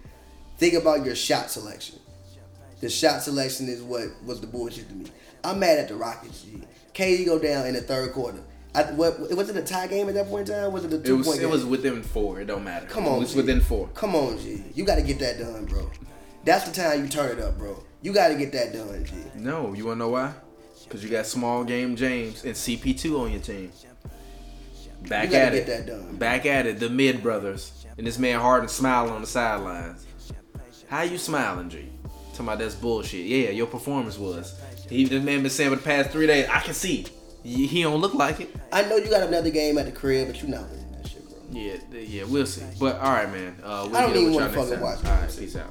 think about your shot selection. The shot selection is what was the bullshit to me. I'm mad at the Rockets. G. KD go down in the third quarter. I, what was it a tie game at that point in time? Was it a It was. point It game? was within four. It don't matter. Come on, It was G. within four. Come on, G. You got to get that done, bro. That's the time you turn it up, bro. You got to get that done, G. No, you wanna know why? Because you got small game James and CP2 on your team. Back You gotta at get it. that done. Back at it. The mid brothers and this man Harden smiling on the sidelines. How you smiling, G? Talking about that's bullshit. Yeah, your performance was. He the man been saying for the past three days. I can see. He don't look like it. I know you got another game at the crib, but you not winning that shit, bro. Yeah, yeah, we'll see. But all right, man. Uh, we'll I don't even wanna fucking time. watch All right, this. peace out.